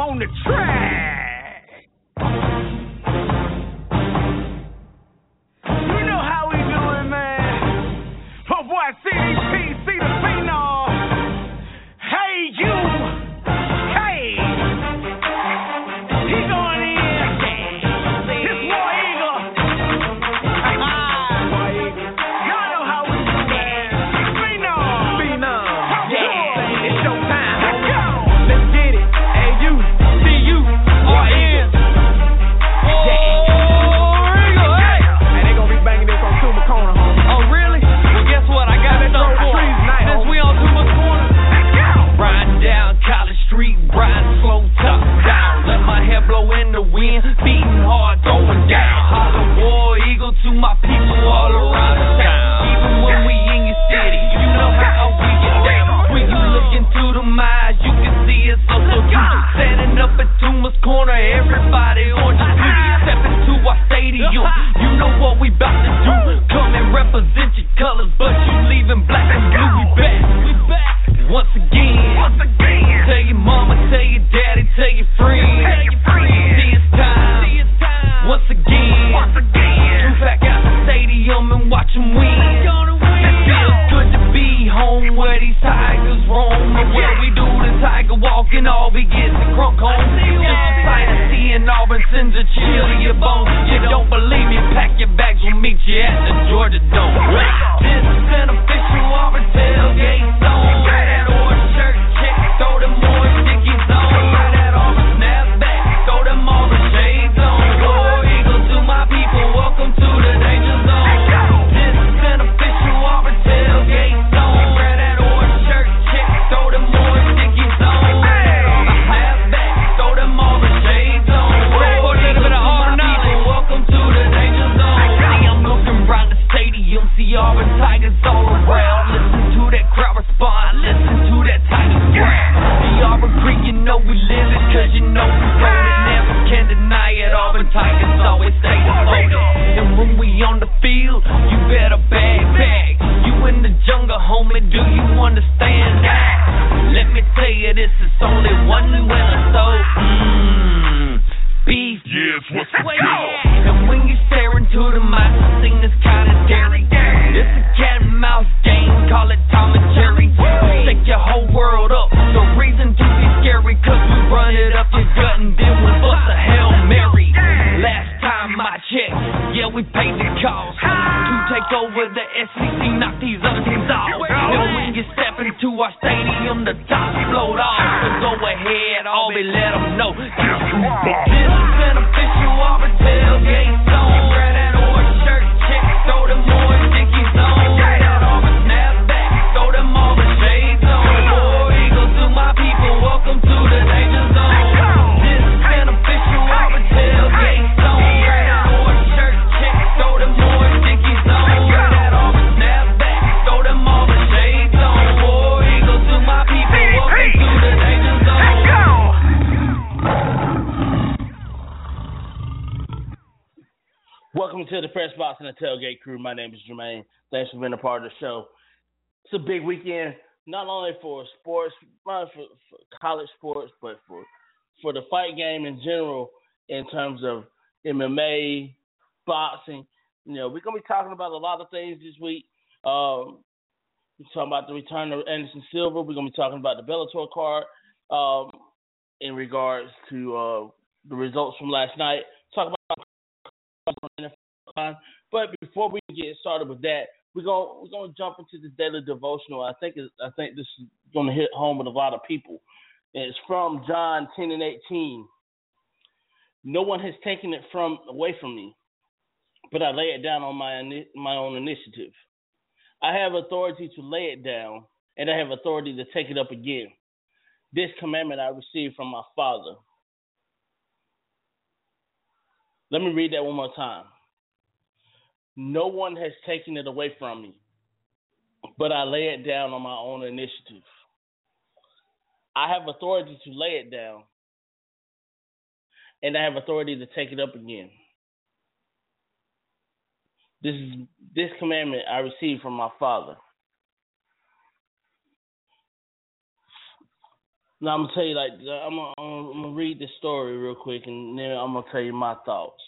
I'm on the track. to the press box and the tailgate crew. My name is Jermaine. Thanks for being a part of the show. It's a big weekend, not only for sports, not for, for college sports, but for for the fight game in general, in terms of MMA, boxing. You know, we're gonna be talking about a lot of things this week. Um, we're talking about the return of Anderson Silva. We're gonna be talking about the Bellator card um, in regards to uh, the results from last night. Talk about but before we get started with that, we're gonna we're gonna jump into the daily devotional. I think I think this is gonna hit home with a lot of people. It's from John 10 and 18. No one has taken it from away from me, but I lay it down on my my own initiative. I have authority to lay it down, and I have authority to take it up again. This commandment I received from my Father. Let me read that one more time. No one has taken it away from me, but I lay it down on my own initiative. I have authority to lay it down, and I have authority to take it up again. This is this commandment I received from my father. Now I'm gonna tell you like I'm gonna, I'm gonna read this story real quick, and then I'm gonna tell you my thoughts.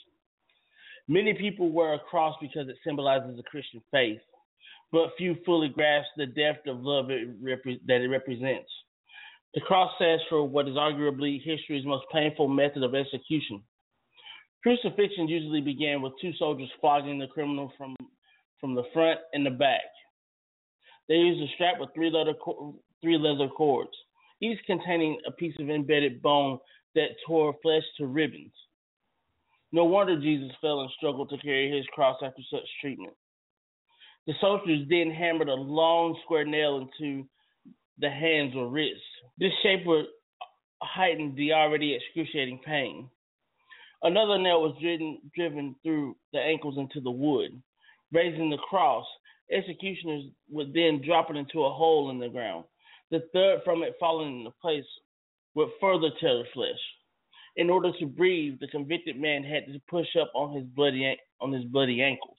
Many people wear a cross because it symbolizes the Christian faith, but few fully grasp the depth of love it repre- that it represents. The cross stands for what is arguably history's most painful method of execution. Crucifixion usually began with two soldiers flogging the criminal from from the front and the back. They used a strap with three leather three leather cords, each containing a piece of embedded bone that tore flesh to ribbons. No wonder Jesus fell and struggled to carry his cross after such treatment. The soldiers then hammered a long square nail into the hands or wrists. This shape would heighten the already excruciating pain. Another nail was driven, driven through the ankles into the wood. Raising the cross, executioners would then drop it into a hole in the ground. The third from it falling into place would further tear the flesh. In order to breathe, the convicted man had to push up on his bloody on his bloody ankles.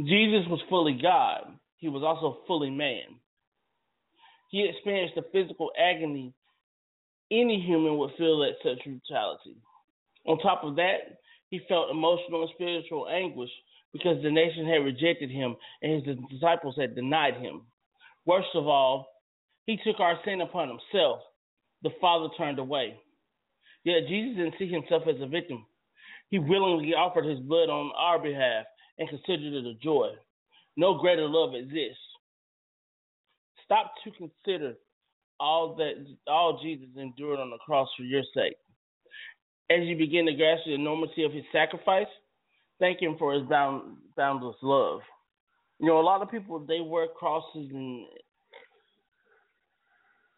Jesus was fully God. He was also fully man. He experienced the physical agony any human would feel at such brutality. On top of that, he felt emotional and spiritual anguish because the nation had rejected him and his disciples had denied him. Worst of all, he took our sin upon himself. The Father turned away. Yet Jesus didn't see himself as a victim. He willingly offered his blood on our behalf and considered it a joy. No greater love exists. Stop to consider all that all Jesus endured on the cross for your sake. As you begin to grasp the enormity of his sacrifice, thank him for his bound, boundless love. You know, a lot of people they wear crosses and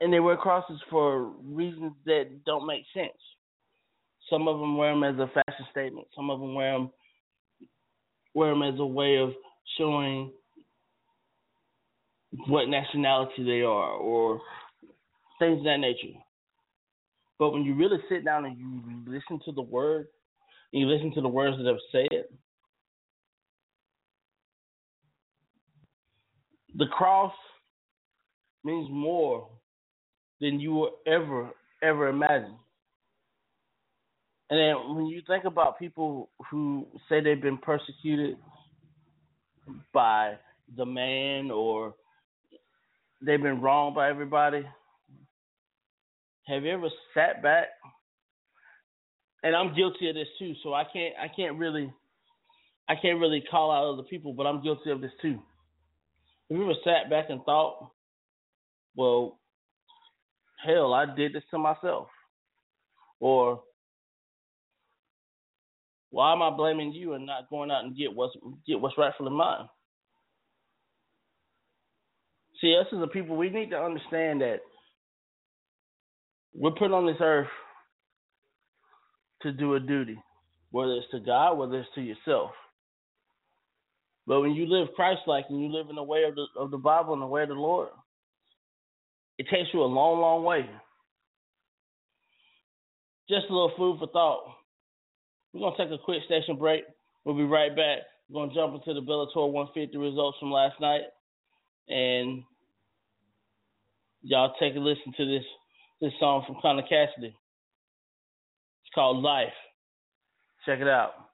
and they wear crosses for reasons that don't make sense. Some of them wear them as a fashion statement. Some of them wear them wear them as a way of showing what nationality they are or things of that nature. But when you really sit down and you listen to the word, you listen to the words that have said, the cross means more than you will ever, ever imagine. And then when you think about people who say they've been persecuted by the man or they've been wronged by everybody, have you ever sat back? And I'm guilty of this too, so I can't I can't really I can't really call out other people, but I'm guilty of this too. Have you ever sat back and thought, well, hell, I did this to myself? Or why am I blaming you and not going out and get what's get what's rightfully mine? See, us as a people, we need to understand that we're put on this earth to do a duty, whether it's to God, whether it's to yourself. But when you live Christ-like and you live in the way of the of the Bible and the way of the Lord, it takes you a long, long way. Just a little food for thought. We're gonna take a quick station break. We'll be right back. We're gonna jump into the Bellator 150 results from last night, and y'all take a listen to this this song from Connor Cassidy. It's called Life. Check it out.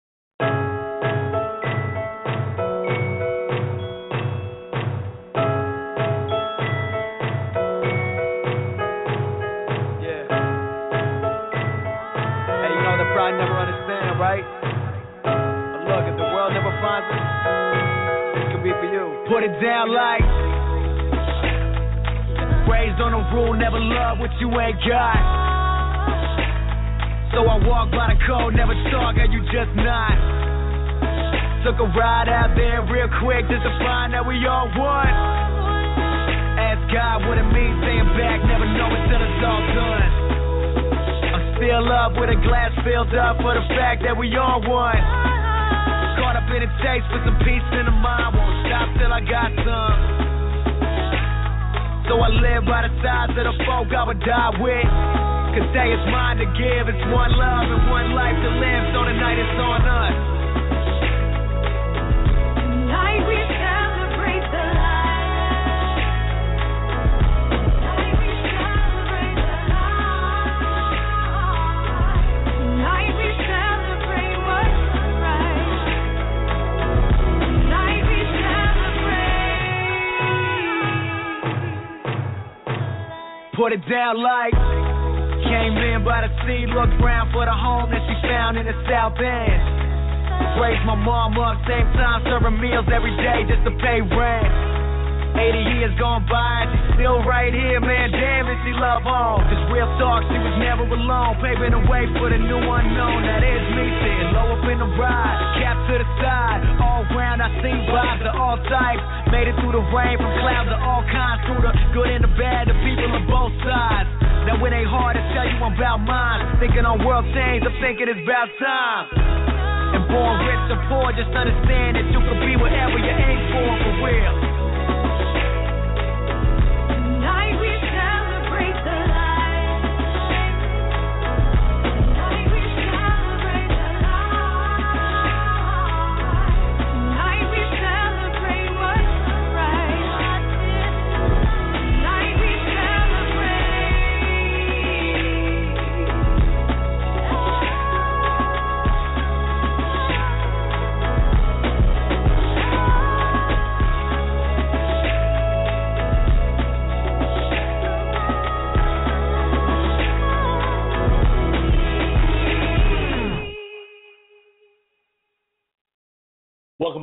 Like. Raised on a rule, never love what you ain't got. So I walk by the code, never talk, and you just not. Took a ride out there real quick just to find that we all one. Ask God what it means staying back, never know until it's all done. I'm still up with a glass filled up for the fact that we all one. In a chase with some peace in the mind, won't stop till I got some. So I live by the sides of the folk I would die with. Cause day is mine to give, it's one love and one life to live, so tonight it's on us. Put it down like came in by the sea, looked round for the home that she found in the South End. Raised my mom up, same time serving meals every day just to pay rent. 80 years gone by, she's still right here, man. Damn, and she love home. Cause real talk, she was never alone. Paving the way for the new unknown. That is me sitting low up in the ride, cap to the side. All round, I see vibes of all types. Made it through the rain, from clouds of all kinds. Through the good and the bad, the people of both sides. Now it ain't hard to tell you about mine. Thinking on world change, I'm thinking it's about time. And born rich or poor, just understand that you can be whatever you aim for, for real.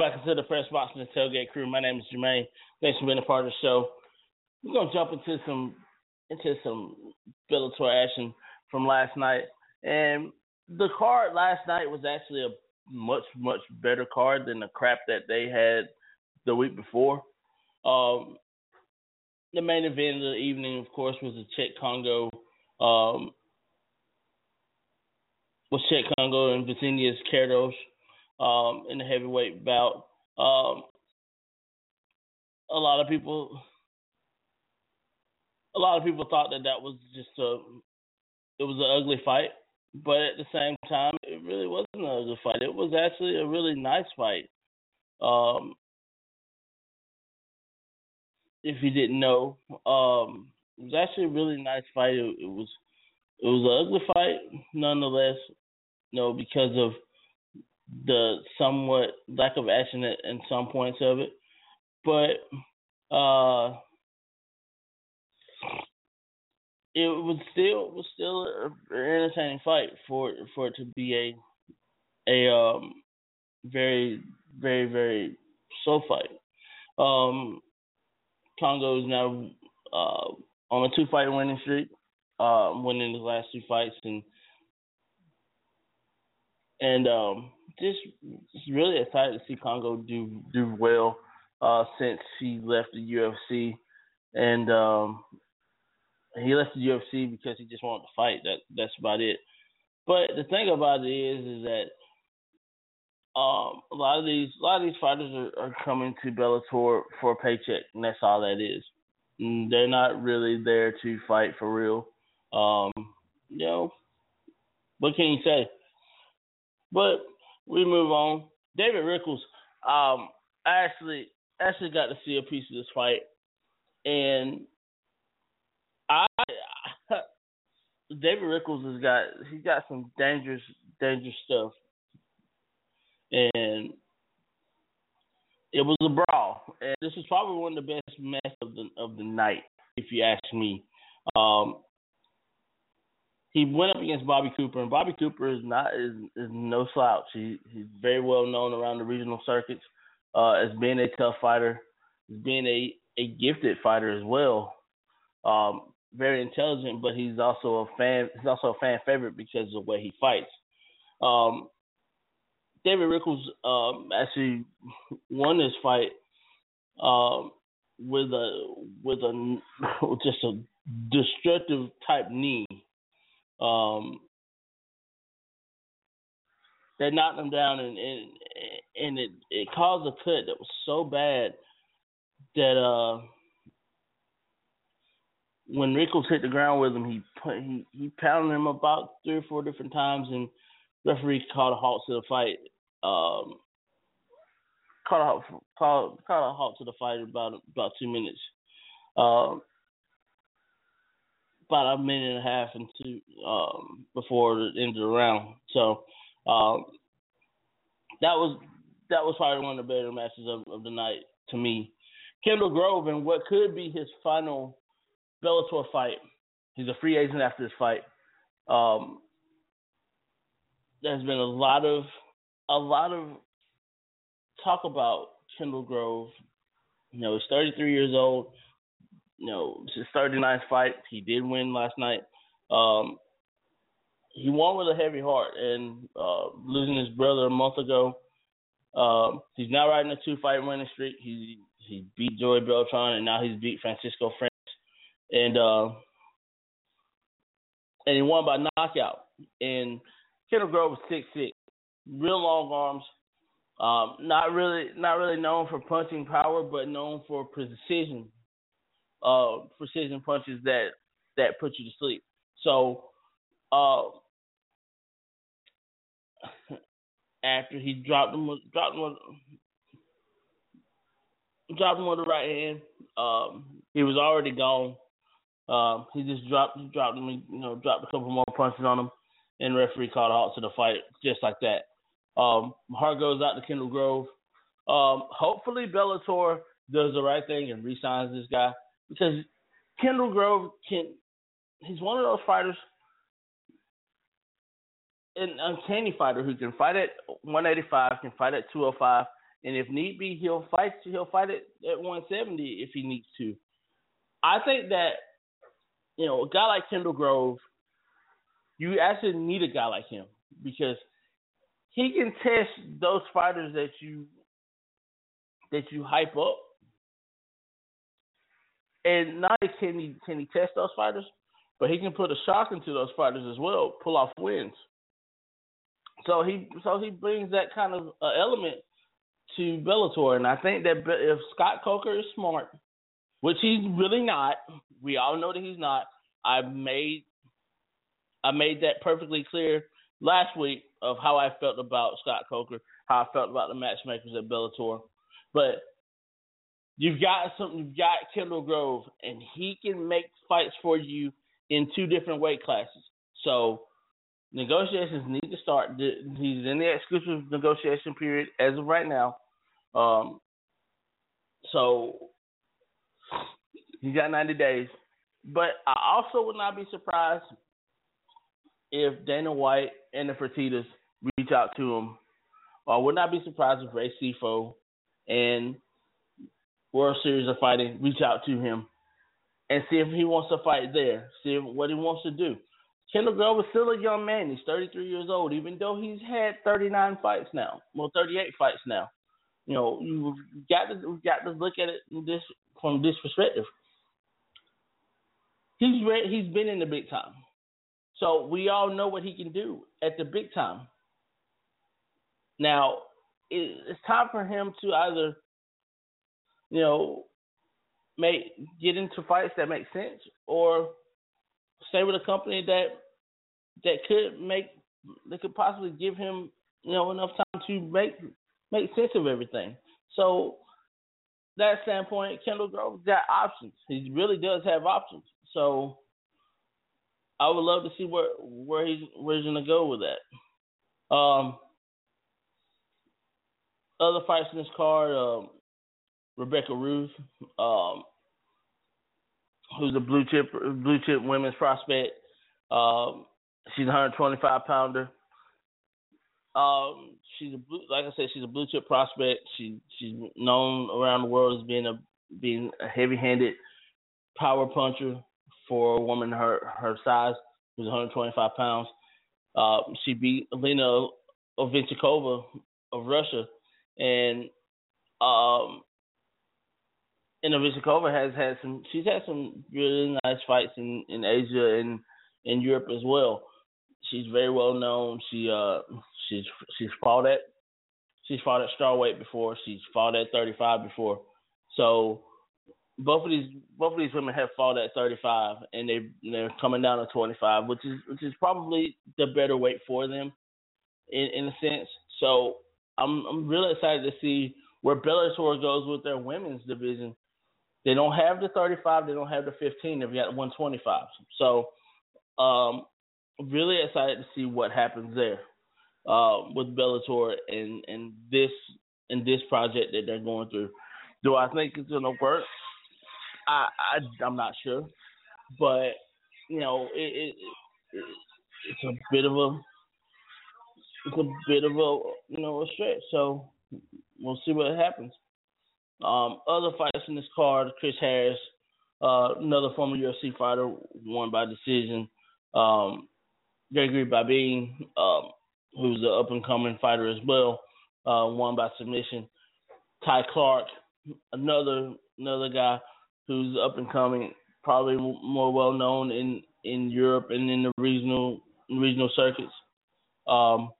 Back into the Press Box and the Tailgate Crew. My name is Jermaine. Thanks for being a part of the show. We're gonna jump into some into some Bellator action from last night, and the card last night was actually a much much better card than the crap that they had the week before. Um, the main event of the evening, of course, was the Cheick Kongo. Um, was Cheick Kongo and Vinicius Queiroz um, in the heavyweight bout. Um, a lot of people, a lot of people thought that that was just a, it was an ugly fight, but at the same time, it really wasn't an ugly fight. It was actually a really nice fight. Um, if you didn't know, um, it was actually a really nice fight. It, it was, it was an ugly fight, nonetheless. You know, because of the somewhat lack of action in some points of it, but uh, it was still was still an entertaining fight for for it to be a a um very very very slow fight. Um, Kongo is now uh, on a two fight winning streak, uh, winning his last two fights and and um just really excited to see Kongo do do well uh, since he left the UFC, and um, he left the UFC because he just wanted to fight. That that's about it. But the thing about it is, is that um, a lot of these a lot of these fighters are, are coming to Bellator for a paycheck, and that's all that is. And they're not really there to fight for real. Um, you know, what can you say? But we move on. David Rickels, um, I actually actually got to see a piece of this fight, and I David Rickels has got he's got some dangerous dangerous stuff, and it was a brawl, and this is probably one of the best matches of the of the night, if you ask me. Um, he went up against Bobby Cooper, and Bobby Cooper is not is, is no slouch. He he's very well known around the regional circuits uh, as being a tough fighter, as being a a gifted fighter as well. Um, very intelligent, but he's also a fan. He's also a fan favorite because of the way he fights. Um, David Rickels um, actually won this fight um, with a with a just a destructive type knee um, they knocked him down, and and, and it it caused a cut that was so bad that uh, when Rickels hit the ground with him, he put, he he pounded him about three or four different times, and referee called a halt to the fight. Um, called a halt, called, called a halt to the fight about about two minutes. Um, about a minute and a half into um, before the end of the round. So um, that was that was probably one of the better matches of, of the night to me. Kendall Grove and what could be his final Bellator fight He's a free agent after this fight. Um, there's been a lot of a lot of talk about Kendall Grove. You know, he's 33 years old. You know, his 39th fight. He did win last night. Um, he won with a heavy heart, and uh, losing his brother a month ago. Um, he's now riding a two-fight winning streak. He he beat Joey Beltran, and now he's beat Francisco France, and uh, and he won by knockout. And Kendall Grove was six six, real long arms. Um, not really, not really known for punching power, but known for precision, uh, precision punches that that put you to sleep. So, uh, after he dropped him, dropped him, dropped him with the right hand, um, he was already gone. Um, he just dropped, dropped him, you know, dropped a couple more punches on him, and referee called a halt to the fight just like that. Um, heart goes out to Kendall Grove. Um, hopefully Bellator does the right thing and re-signs this guy because Kendall Grove can. He's one of those fighters, an uncanny fighter who can fight at 185, can fight at 205, and if need be, he'll fight. He'll fight it at 170 if he needs to. I think that you know a guy like Kendall Grove, you actually need a guy like him because he can test those fighters that you that you hype up. And not only can he can he test those fighters, but he can put a shock into those fighters as well, pull off wins. So he so he brings that kind of uh, element to Bellator, and I think that if Scott Coker is smart, which he's really not, we all know that he's not. I made I made that perfectly clear last week of how I felt about Scott Coker, how I felt about the matchmakers at Bellator. But you've got something, you've got Kendall Grove, and he can make fights for you in two different weight classes. So negotiations need to start. He's in the exclusive negotiation period as of right now. Um, so he's got 90 days. But I also would not be surprised if Dana White and the Fertitas reach out to him. I would not be surprised if Ray Sefo and World Series of Fighting reach out to him and see if he wants to fight there, see what he wants to do. Kendall Grove is still a young man. He's 33 years old, even though he's had 39 fights now, well, 38 fights now. You know, you've got to we've got to look at it this from this perspective. He's re- he's been in the big time. So we all know what he can do at the big time. Now, it's time for him to either, you know, make get into fights that make sense, or stay with a company that that could make that could possibly give him, you know, enough time to make make sense of everything. So that standpoint, Kendall Grove's got options. He really does have options. So I would love to see where where he's where he's gonna go with that. Um, other fights in this card, um, Rebecca Ruth, um, who's a blue chip blue chip women's prospect. Um, she's a 125 pounder. Um, she's a blue, like I said, she's a blue chip prospect. She she's known around the world as being a being a heavy handed power puncher for a woman her her size, who's 125 pounds. Uh, she beat Elena Ovinchikova of Russia, and um, and Ovinchikova has had some. She's had some really nice fights in in Asia and in Europe as well. She's very well known. She uh she's she's fought at she's fought at strawweight before. She's fought at 35 before. So both of these both of these women have fought at 35 and they they're coming down to 25, which is which is probably the better weight for them in in a sense. So I'm I'm really excited to see where Bellator goes with their women's division. They don't have the 35, they don't have the 15, they've got 125. So um really excited to see what happens there uh, with Bellator and and this and this project that they're going through. Do I think it's gonna work? I, I I'm not sure, but you know, it, it, it it's a bit of a it's a bit of a you know a stretch. So we'll see what happens. Um, other fights in this card: Chris Harris, uh, another former UFC fighter, won by decision. Um, Gregory Babe, um, who's an up and coming fighter as well, uh, won by submission. Ty Clark, another another guy who's up and coming, probably more well known in in Europe and in the regional regional circuits. Um,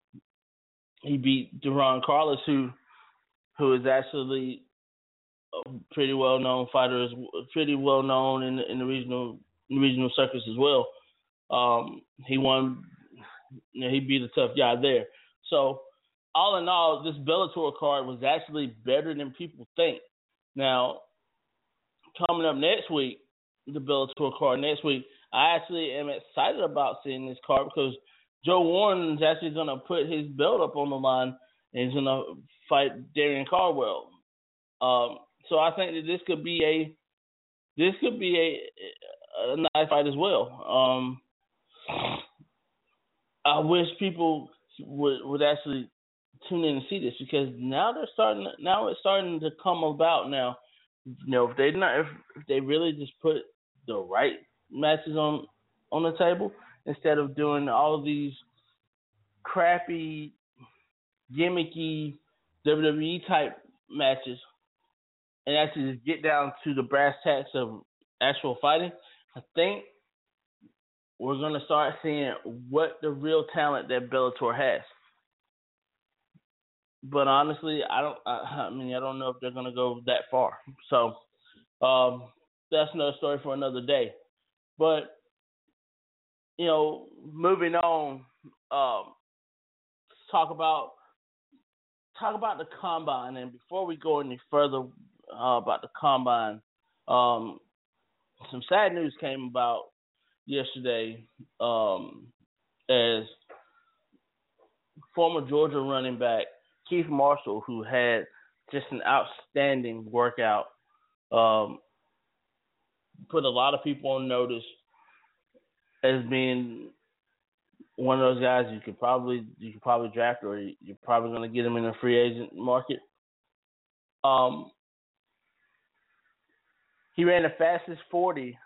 he beat Duran Carlos, who who is actually pretty well known fighter, is pretty well known in the, in the regional regional circuits as well. Um, he won. You know, he beat a tough guy there. So all in all, this Bellator card was actually better than people think. Now, coming up next week, the Bellator card next week, I actually am excited about seeing this card because Joe Warren is actually going to put his belt up on the line and he's going to fight Darrion Caldwell. Um, so I think that this could be a this could be a, a nice fight as well. Um, I wish people would would actually tune in and see this because now they're starting. Now it's starting to come about. Now, you know, if they not if, if they really just put the right matches on on the table instead of doing all these crappy, gimmicky WWE type matches, and actually just get down to the brass tacks of actual fighting. I think we're going to start seeing what the real talent that Bellator has. But honestly, I don't. I, I mean, I don't know if they're going to go that far. So um, that's another story for another day. But you know, moving on, um, talk about talk about the combine. And before we go any further uh, about the combine, um, some sad news came about yesterday um, as former Georgia running back Keith Marshall, who had just an outstanding workout, um, put a lot of people on notice as being one of those guys you could probably you could probably draft or you're probably going to get him in a free agent market. Um, he ran the fastest 40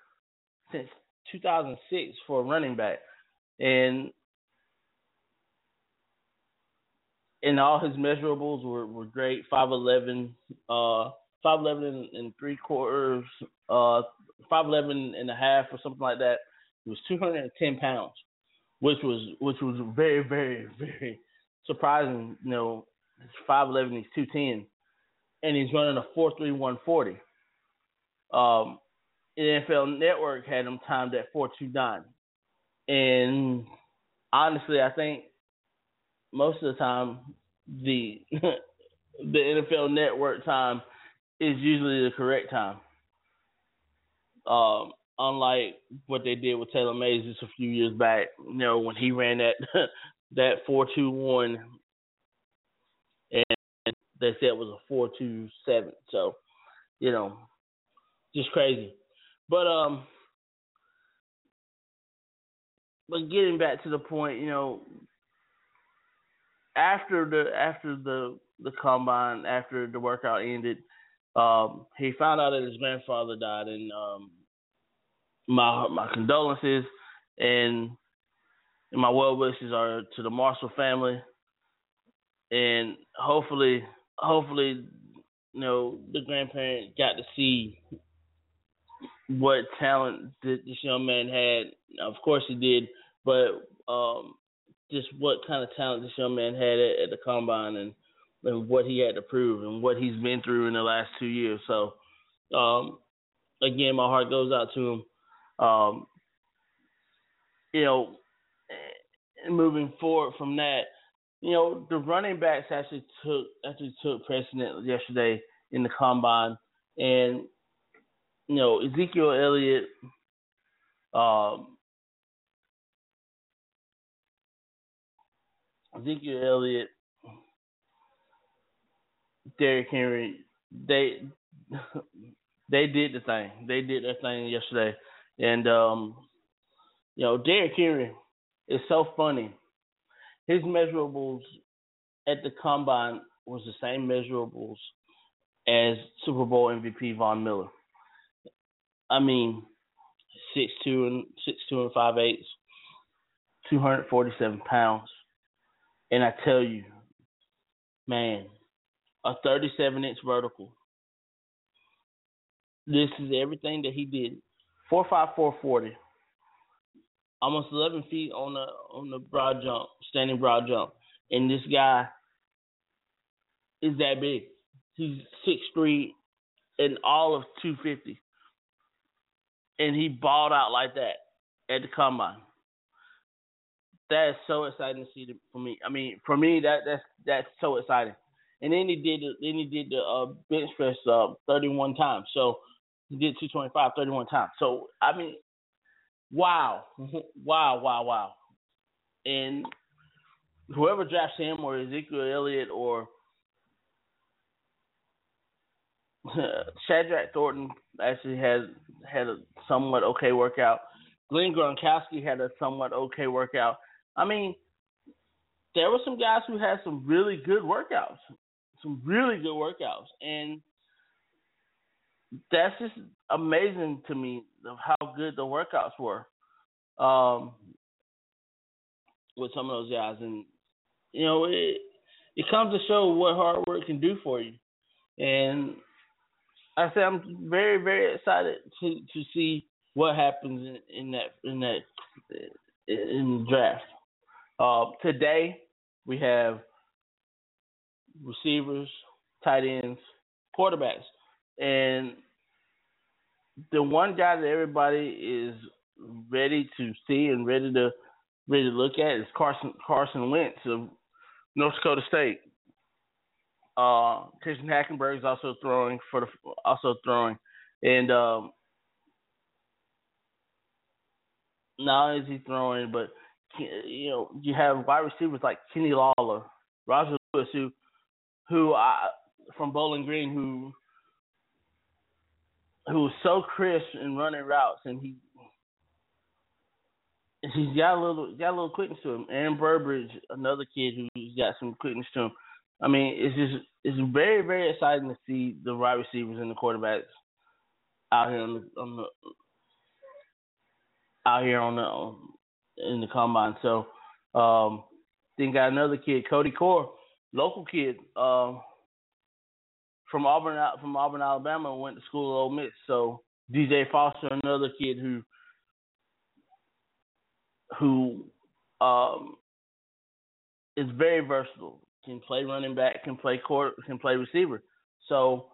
since 2006 for a running back, and and all his measurables were, were great. Five eleven, uh, five eleven and, and three quarters, uh, five eleven and a half or something like that. He was two hundred and ten pounds, which was which was very very very surprising. You know, he's 5'11, he's two ten, and he's running a four three one forty. Um, NFL Network had him timed at 429. And honestly, I think most of the time the the NFL Network time is usually the correct time. Um, unlike what they did with Taylor Mays just a few years back, you know, when he ran that that four two one and they said it was a four two seven. So, you know, just crazy. But um, but getting back to the point, you know, after the after the the combine, after the workout ended, um, he found out that his grandfather died, and um, my my condolences and, my well wishes are to the Marshall family, and hopefully, hopefully, you know, the grandparent got to see what talent that this young man had. Of course he did, but um, just what kind of talent this young man had at, at the combine and and what he had to prove and what he's been through in the last two years. So, um, again, my heart goes out to him. Um, you know, moving forward from that, you know, the running backs actually took actually took precedent yesterday in the combine, and you know, Ezekiel Elliott, um, Ezekiel Elliott, Derrick Henry, they they did the thing. They did their thing yesterday, and um, You know, Derrick Henry is so funny. His measurables at the combine was the same measurables as Super Bowl MVP Von Miller. I mean, six two and six two and five eighths, two hundred forty seven pounds. And I tell you, man, a thirty seven inch vertical. This is everything that he did. Four five four forty. Almost eleven feet on the on the broad jump, standing broad jump. And this guy is that big. He's six three and all of two fifty. And he balled out like that at the combine. That is so exciting to see for me. I mean, for me, that that's that's so exciting. And then he did then he did the uh, bench press uh, 31 times. So he did 225 31 times. So I mean, wow, wow, wow, wow. And whoever drafts him or Ezekiel Elliott or Shadrach Thornton actually has had a somewhat okay workout. Glenn Gronkowski had a somewhat okay workout. I mean, there were some guys who had some really good workouts, some really good workouts, and that's just amazing to me of how good the workouts were um, with some of those guys. And you know, it it comes to show what hard work can do for you. And I say I'm very very excited to to see what happens in, in that in that in the draft. Uh, today we have receivers, tight ends, quarterbacks, and the one guy that everybody is ready to see and ready to ready to look at is Carson Carson Wentz of North Dakota State. Uh, Christian Hackenberg is also throwing for the also throwing, and um, not only is he throwing, but you know you have wide receivers like Kenny Lawler, Roger Lewis, who who I, from Bowling Green, who who was so crisp in running routes, and he he's got a little got a little quickness to him. Aaron Burbridge, another kid who's got some quickness to him. I mean, it's just it's very very exciting to see the wide receivers and the quarterbacks out here on the, on the out here on the in the combine. So um then got another kid, Cody Core, local kid, um, from Auburn from Auburn, Alabama, went to school at Ole Miss. So DJ Foster, another kid who who um is very versatile can play running back, can play court, can play receiver. So,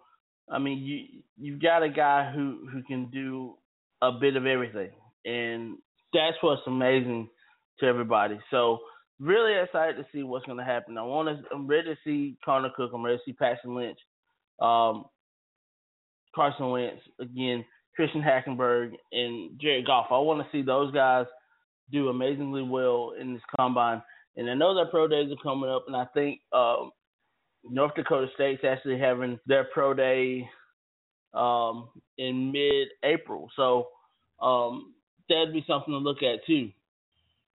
I mean, you you've got a guy who who can do a bit of everything, and that's what's amazing to everybody. So, really excited to see what's going to happen. I want to, I'm ready to see Connor Cook. I'm ready to see Paxton Lynch, um, Carson Wentz again, Christian Hackenberg, and Jared Goff. I want to see those guys do amazingly well in this combine and I know that pro days are coming up, and I think um, North Dakota State's actually having their pro day um, in mid-April, so um, that'd be something to look at too.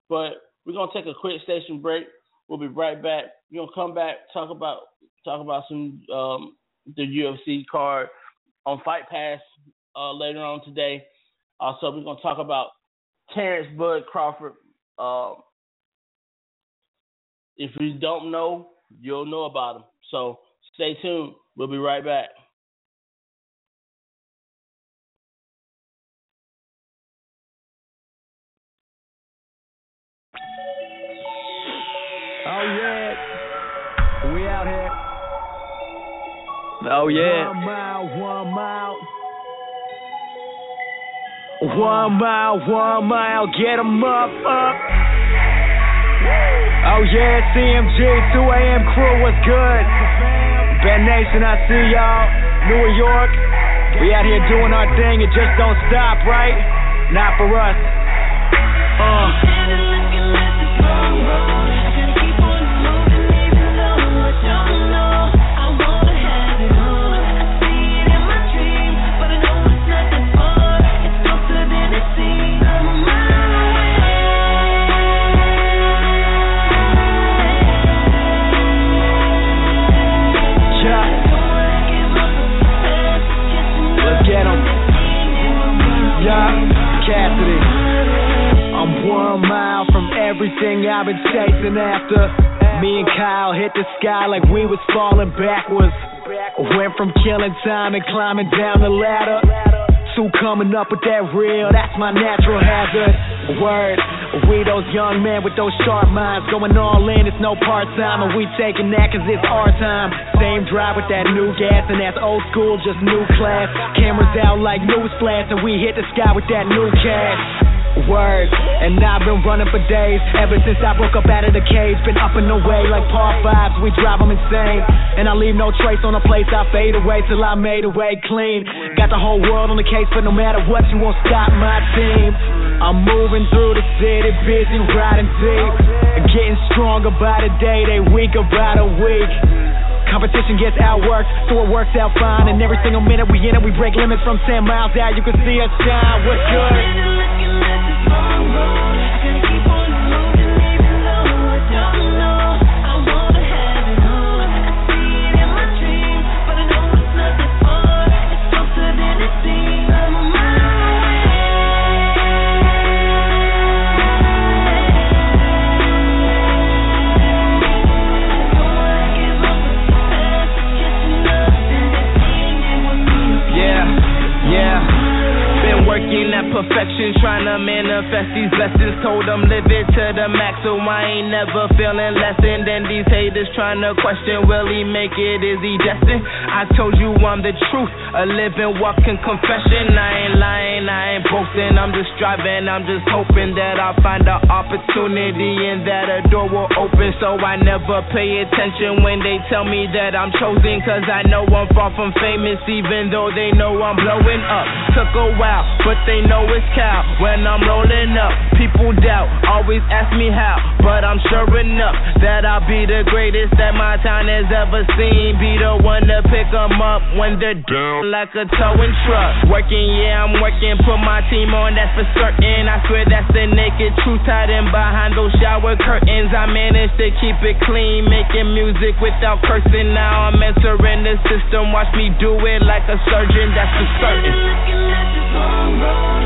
But we're gonna take a quick station break. We'll be right back. We're gonna come back talk about talk about some um, the UFC card on Fight Pass uh, later on today. Also, we're gonna talk about Terence Bud Crawford. Uh, if you don't know, you'll know about them. So stay tuned. We'll be right back. Oh yeah, we out here. Oh yeah. One mile, one mile. One mile, one mile, get 'em up, up. Oh yeah, CMG, 2 AM crew, what's good? Ben Nation, I see y'all. New York, we out here doing our thing, it just don't stop, right? Not for us. Uh. After. Me and Kyle hit the sky like we was falling backwards. Went from killing time and climbing down the ladder. Soon coming up with that real, that's my natural hazard. Word, we those young men with those sharp minds. Going all in, it's no part time, and we taking that cause it's our time. Same drive with that new gas, and that's old school, just new class. Cameras out like news flash, and we hit the sky with that new cash. Word, and I've been running for days ever since I broke up out of the cage. Been up and away like par fives, we drive them insane. And I leave no trace on the place I fade away till I made away clean. Got the whole world on the case, but no matter what, you won't stop my team. I'm moving through the city, busy riding deep. Getting stronger by the day, they weaker by the week. Competition gets outworked, so it works out fine. And every single minute we in it, we break limits from 10 miles out. You can see us shine. What's good? Perfection, trying to manifest these blessings. Told them live it to the max, so I ain't never feeling less than. Then these haters trying to question, will he make it? Is he destined? I told you I'm the truth, a living, walking confession. I ain't lying, I ain't boasting. I'm just striving, I'm just hoping that I'll find an opportunity and that a door will open. So I never pay attention when they tell me that I'm chosen, cause I know I'm far from famous, even though they know I'm blowing up. Took a while, but they know it's cow. When I'm rolling up, people doubt, always ask me how, but I'm sure enough that I'll be the greatest that my town has ever seen. Be the one to pick 'em up when they're down like a towing truck. Working, yeah, I'm working, put my team on, that's for certain. I swear that's the naked truth hiding behind those shower curtains. I managed to keep it clean, making music without cursing. Now I'm entering the system, watch me do it like a surgeon, that's for certain.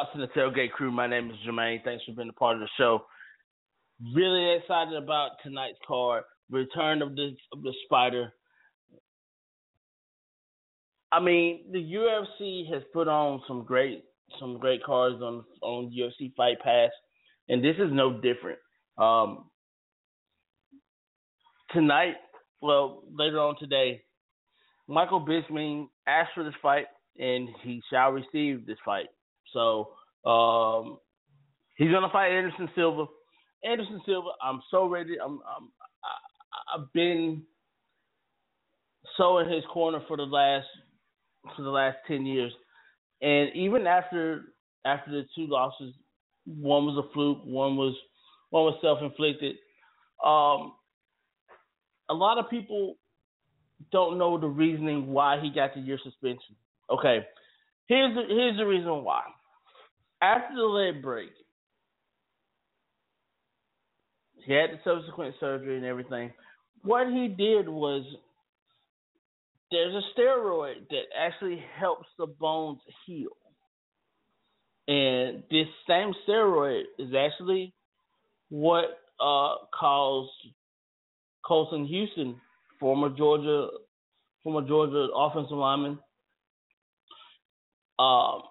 Box and the Tailgate Crew. My name is Jermaine. Thanks for being a part of the show. Really excited about tonight's card. Return of the of the Spider. I mean, the UFC has put on some great some great cards on on UFC Fight Pass, and this is no different. Um, tonight, well, later on today, Michael Bisping asked for this fight, and he shall receive this fight. So um, he's gonna fight Anderson Silva. Anderson Silva, I'm so ready. I'm, I'm I, I've been so in his corner for the last for the last ten years, and even after after the two losses, one was a fluke, one was one was self inflicted. Um, a lot of people don't know the reasoning why he got the year suspension. Okay, here's the, here's the reason why. After the leg break, he had the subsequent surgery and everything. What he did was there's a steroid that actually helps the bones heal. And this same steroid is actually what uh, caused Kolton Houston, former Georgia former Georgia offensive lineman, um,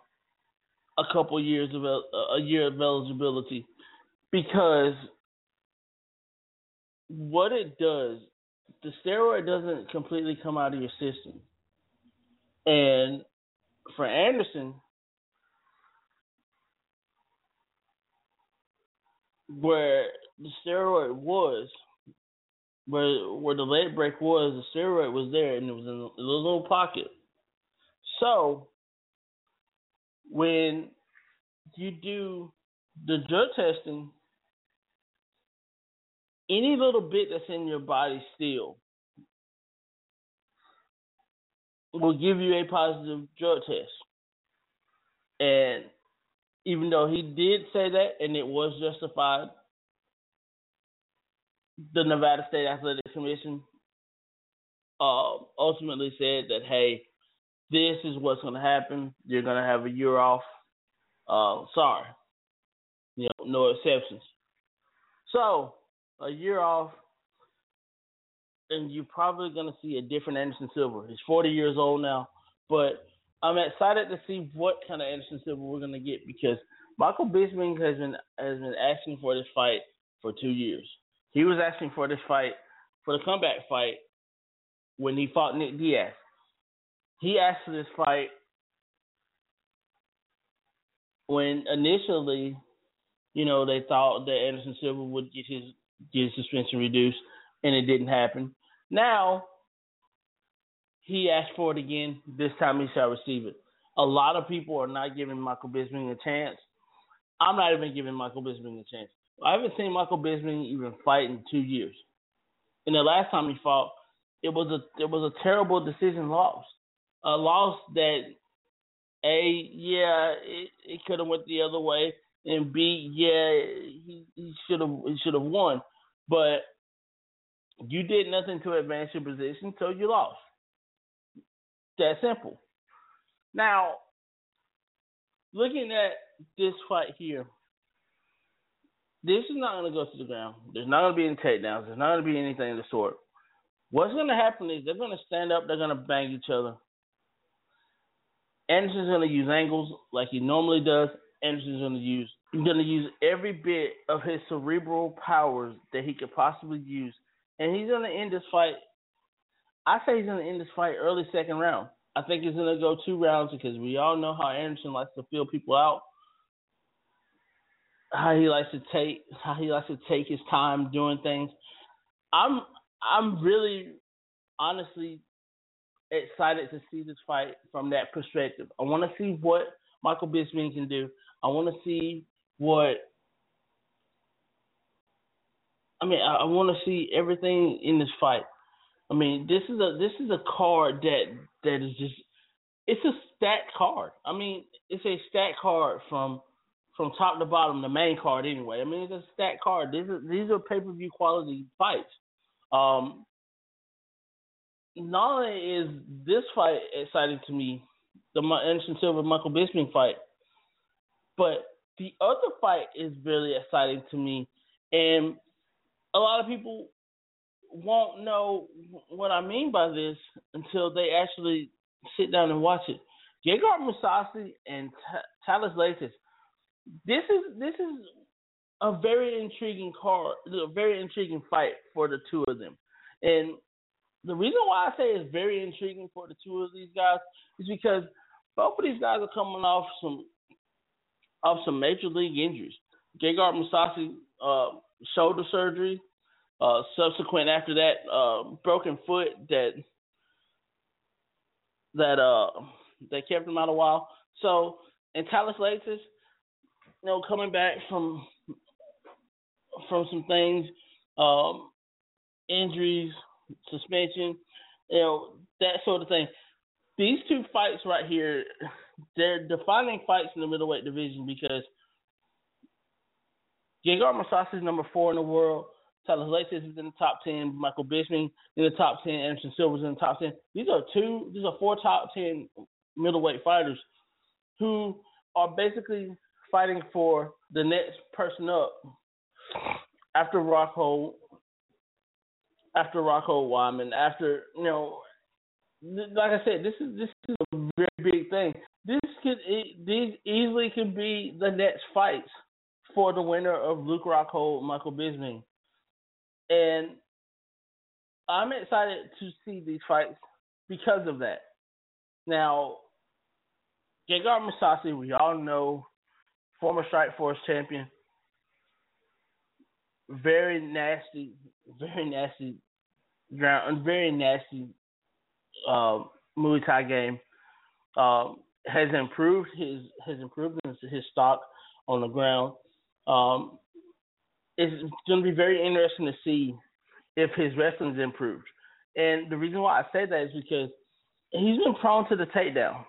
a couple years of a year of eligibility because what it does, the steroid doesn't completely come out of your system. And for Anderson, where the steroid was, where where the leg break was, the steroid was there and it was in a little pocket. So when you do the drug testing, any little bit that's in your body still will give you a positive drug test. And even though he did say that and it was justified, the Nevada State Athletic Commission uh, ultimately said that, hey, this is what's going to happen. You're going to have a year off. Uh, sorry. You know, no exceptions. So, a year off, and you're probably going to see a different Anderson Silva. He's 40 years old now, but I'm excited to see what kind of Anderson Silva we're going to get because Michael Bisping has been has been asking for this fight for two years. He was asking for this fight for the comeback fight when he fought Nick Diaz. He asked for this fight when initially, you know, they thought that Anderson Silva would get his get his suspension reduced, and it didn't happen. Now he asked for it again. This time he shall receive it. A lot of people are not giving Michael Bisping a chance. I'm not even giving Michael Bisping a chance. I haven't seen Michael Bisping even fight in two years. And the last time he fought, it was a it was a terrible decision loss, a loss that a yeah it, it could have went the other way, and b yeah he he should have he should have won, but you did nothing to advance your position, so you lost. That simple. Now, looking at this fight here, this is not going to go to the ground. There's not going to be any takedowns. There's not going to be anything of the sort. What's going to happen is they're going to stand up. They're going to bang each other. Anderson's going to use angles like he normally does. Anderson's going to use he's going to use every bit of his cerebral powers that he could possibly use, and he's going to end this fight. I say he's going to end this fight early second round. I think he's going to go two rounds because we all know how Anderson likes to feel people out how he likes to take how he likes to take his time doing things. I'm I'm really honestly excited to see this fight from that perspective. I want to see what Michael Bisping can do. I want to see what I mean. I, I want to see everything in this fight. I mean, this is a this is a card that that is just it's a stacked card. I mean, it's a stacked card from from top to bottom, the main card anyway. I mean, it's a stacked card. These are these are pay per view quality fights. Um, not only is this fight exciting to me, the Anderson Silva Michael Bisping fight, But the other fight is really exciting to me, and a lot of people won't know what I mean by this until they actually sit down and watch it. Gegard Mousasi and Thales Leites. This is this is a very intriguing card, a very intriguing fight for the two of them. And the reason why I say it's very intriguing for the two of these guys is because both of these guys are coming off some off some major league injuries. Gegard Mousasi uh, shoulder surgery, uh, subsequent after that uh, broken foot that that uh that kept him out a while. So and Thales Leites, you know, coming back from from some things, um, injuries, suspension, you know, that sort of thing. These two fights right here, they're defining fights in the middleweight division because Gegard Mousasi is number four in the world. Thales Leites is in the top ten. Michael Bisping in the top ten. Anderson Silva's in the top ten. These are two. These are four top ten middleweight fighters who are basically fighting for the next person up after Rockhold, after Rockhold Weidman, after you know, like I said, this is this is a very big thing. This could these easily could be the next fights for the winner of Luke Rockhold, Michael Bisping, and I'm excited to see these fights because of that. Now, Gegard Mousasi, we all know, former Strikeforce champion, very nasty, very nasty ground, a very nasty uh, Muay Thai game. Um, has improved his has improved his stock on the ground. Um, it's going to be very interesting to see if his wrestling's improved. And the reason why I say that is because he's been prone to the takedown,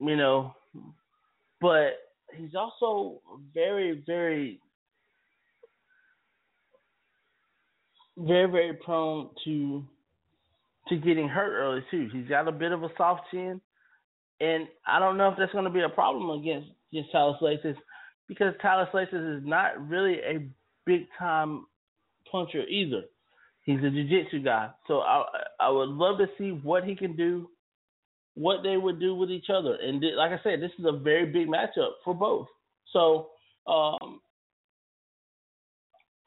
you know, but he's also very, very very very prone to to getting hurt early too. He's got a bit of a soft chin, and I don't know if that's going to be a problem against against Thales Leites because Thales Leites is not really a big time puncher either. He's a jiu-jitsu guy, so I I would love to see what he can do, what they would do with each other, and like I said, this is a very big matchup for both. So um,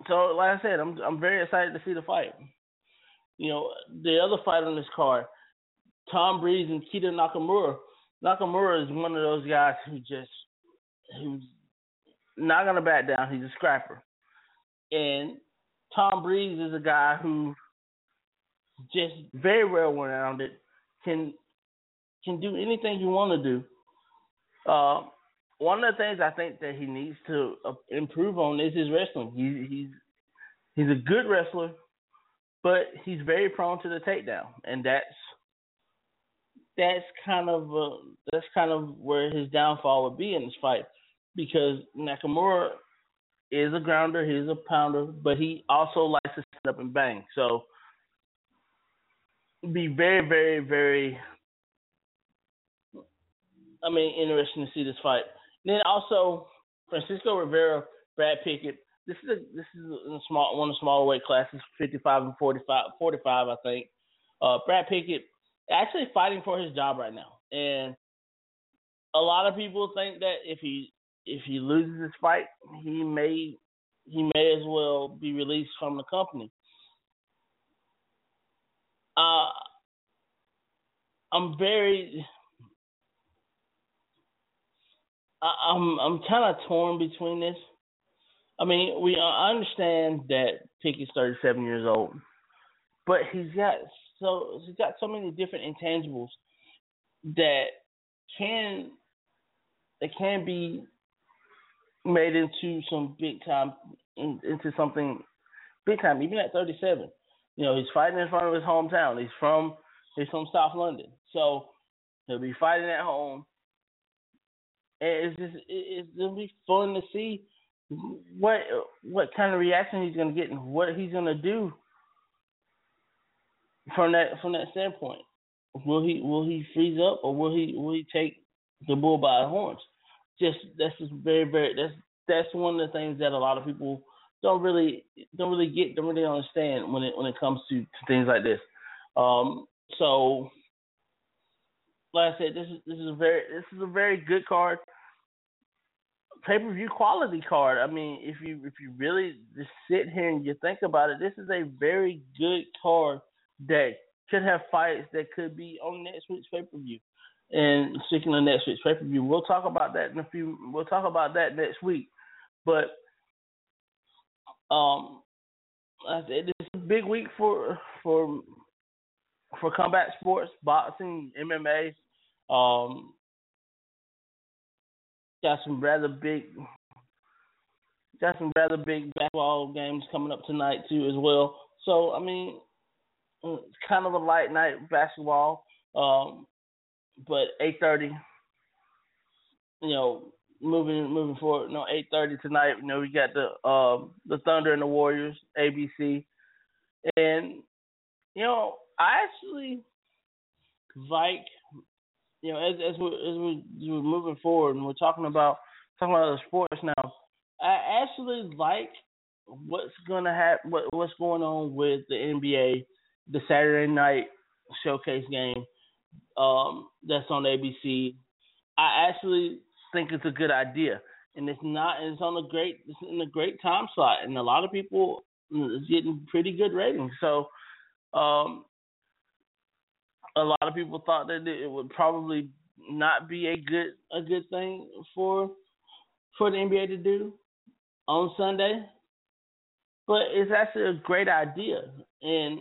so like I said, I'm I'm very excited to see the fight. You know, the other fight on this card, Tom Breese and Keita Nakamura. Nakamura is one of those guys who just who's not gonna back down. He's a scrapper, and Tom Breese is a guy who just very well rounded, can can do anything you want to do. Uh, one of the things I think that he needs to uh, improve on is his wrestling. He, he's he's a good wrestler, but he's very prone to the takedown, and that's that's kind of uh, that's kind of where his downfall would be in this fight because Nakamura is a grounder, he's a pounder, but he also likes to stand up and bang. So be very, very, very I mean, interesting to see this fight. Then also Francisco Rivera, Brad Pickett. This is a, this is a small one of the smaller weight classes, 55 and 45, 45 I think. Uh, Brad Pickett actually fighting for his job right now, and a lot of people think that if he if he loses this fight, he may he may as well be released from the company. Uh, I'm very I, I'm I'm kind of torn between this. I mean, we I understand that Pickett's 37 years old, but he's got so he's got so many different intangibles that can that can be made into some big time into something big time. Even at 37, you know, he's fighting in front of his hometown. He's from he's from South London, so he'll be fighting at home it's just it's gonna be fun to see what what kind of reaction he's gonna get and what he's gonna do from that from that standpoint. Will he will he freeze up or will he will he take the bull by the horns? just that's just very very that's that's one of the things that a lot of people don't really don't really get don't really understand when it when it comes to, to things like this. Um, so, like I said, this is this is a very this is a very good card, pay per view quality card. I mean, if you if you really just sit here and you think about it, this is a very good card that could have fights that could be on next week's pay per view. And speaking of next week's pay per view, we'll talk about that in a few. We'll talk about that next week. But um, I said it's a big week for for for combat sports, boxing, MMA. Um, got some rather big got some rather big basketball games coming up tonight too as well. So I mean, it's kind of a light night basketball. Um, but eight thirty, you know, moving moving forward. You No, eight thirty tonight. You know, we got the um the Thunder and the Warriors, ABC, and you know, I actually like you know as as we as we we're moving forward and we're talking about talking about the sports now. I actually like what's gonna happen. What what's going on with the NBA, the Saturday night showcase game um, that's on ABC. I actually think it's a good idea, and it's not. It's on a great. It's in a great time slot, and a lot of people is getting pretty good ratings. So, um, a lot of people thought that it would probably not be a good a good thing for for the NBA to do on Sunday, but it's actually a great idea, and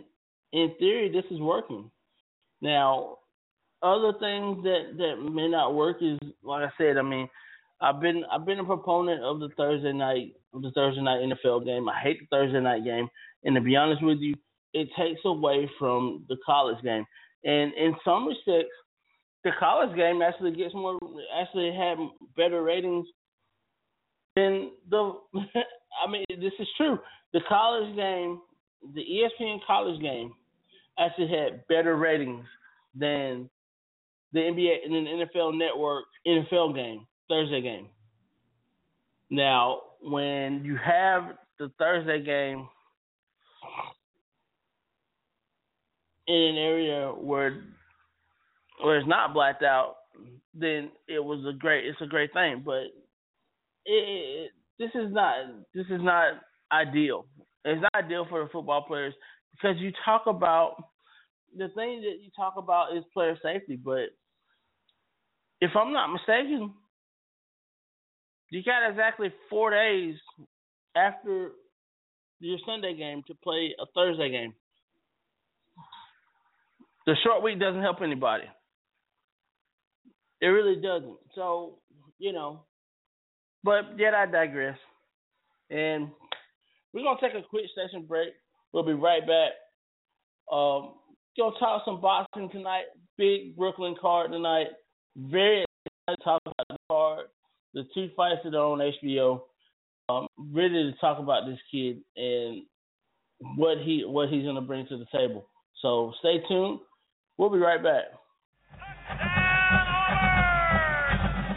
in theory, this is working. Now, other things that that may not work is like I said. I mean, I've been I've been a proponent of the Thursday night of the Thursday night NFL game. I hate the Thursday night game, and to be honest with you, it takes away from the college game. And in some respects, the college game actually gets more actually had better ratings than the. I mean, this is true. The college game, the ESPN college game, actually had better ratings than the NBA and the NFL Network NFL game, Thursday game. Now, when you have the Thursday game in an area where where it's not blacked out, then it was a great it's a great thing. But it, it, this is not this is not ideal. It's not ideal for the football players because you talk about the thing that you talk about is player safety, but if I'm not mistaken, you got exactly four days after your Sunday game to play a Thursday game. The short week doesn't help anybody. It really doesn't. So, you know, but yet I digress. And we're going to take a quick station break. We'll be right back. Um, gonna talk some boxing tonight. Big Brooklyn card tonight. Very excited to talk about the card, the two fights that are on HBO. Um, ready to talk about this kid and what he what he's gonna bring to the table. So stay tuned. We'll be right back.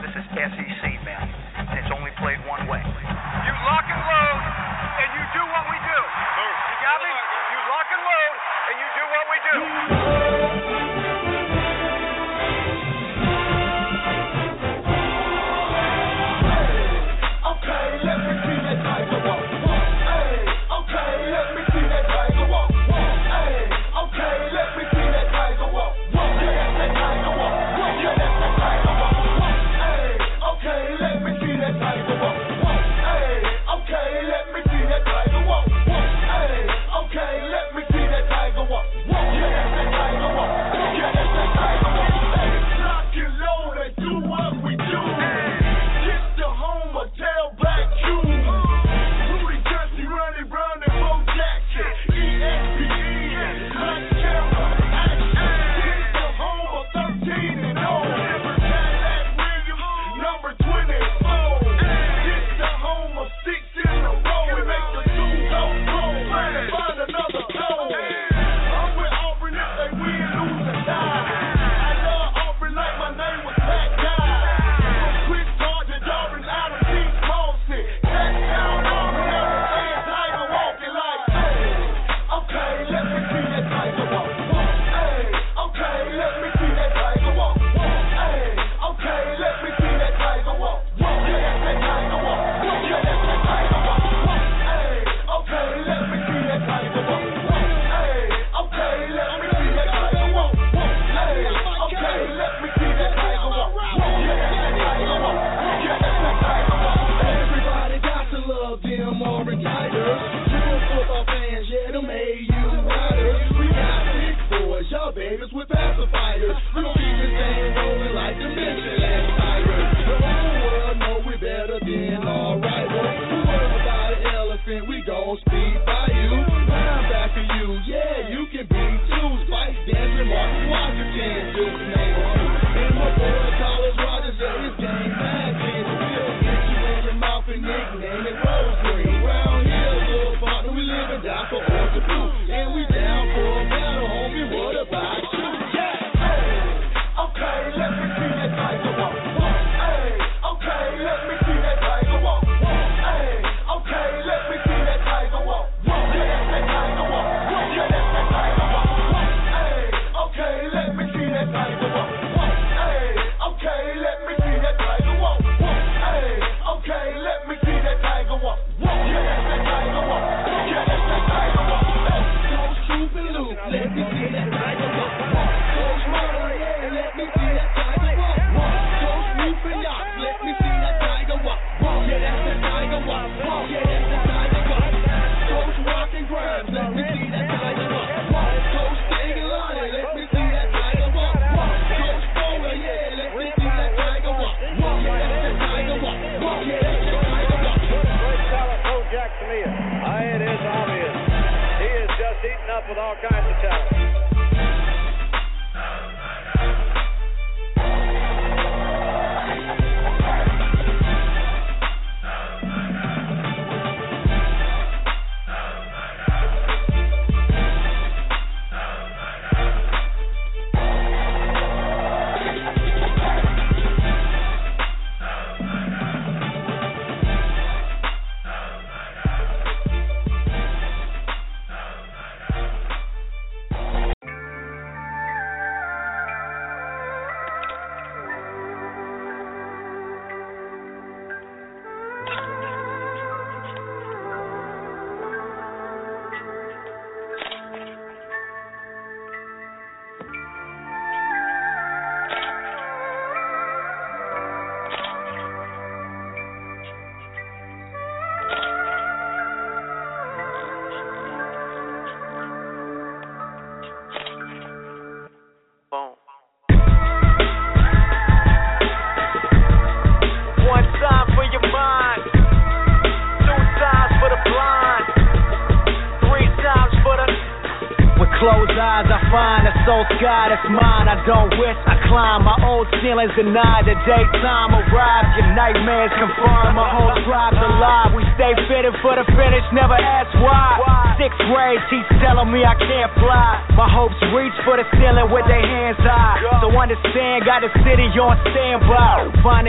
This is SEC, man, and it's only played one way. You lock and load, and you do what we do. You got me? You lock and load, and you do what we do.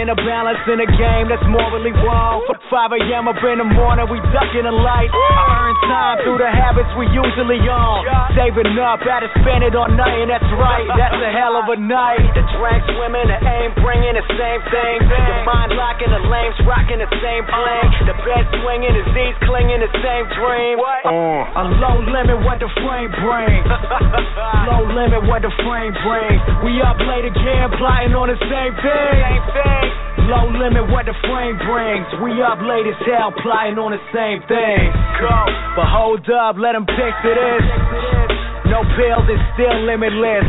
A balance in a game that's 5 a.m. up in the morning, we ducking the light. I earn time through the habits we usually on. Saving up, had to spend it on nothing, that's right. That's a hell of a night. The drink swimming, the aim bringing the same thing. Your mind locking, the lames rocking the same plane. The bed swinging, the Z's clinging the same dream. What? Uh. A low limit, what the frame brings. low limit, what the frame brings. We up late again, plotting on the same thing. Low limit, what the frame brings. We up late as hell, plotting on the same thing. Go. But hold up, let them picture this. No pills, it's still limitless.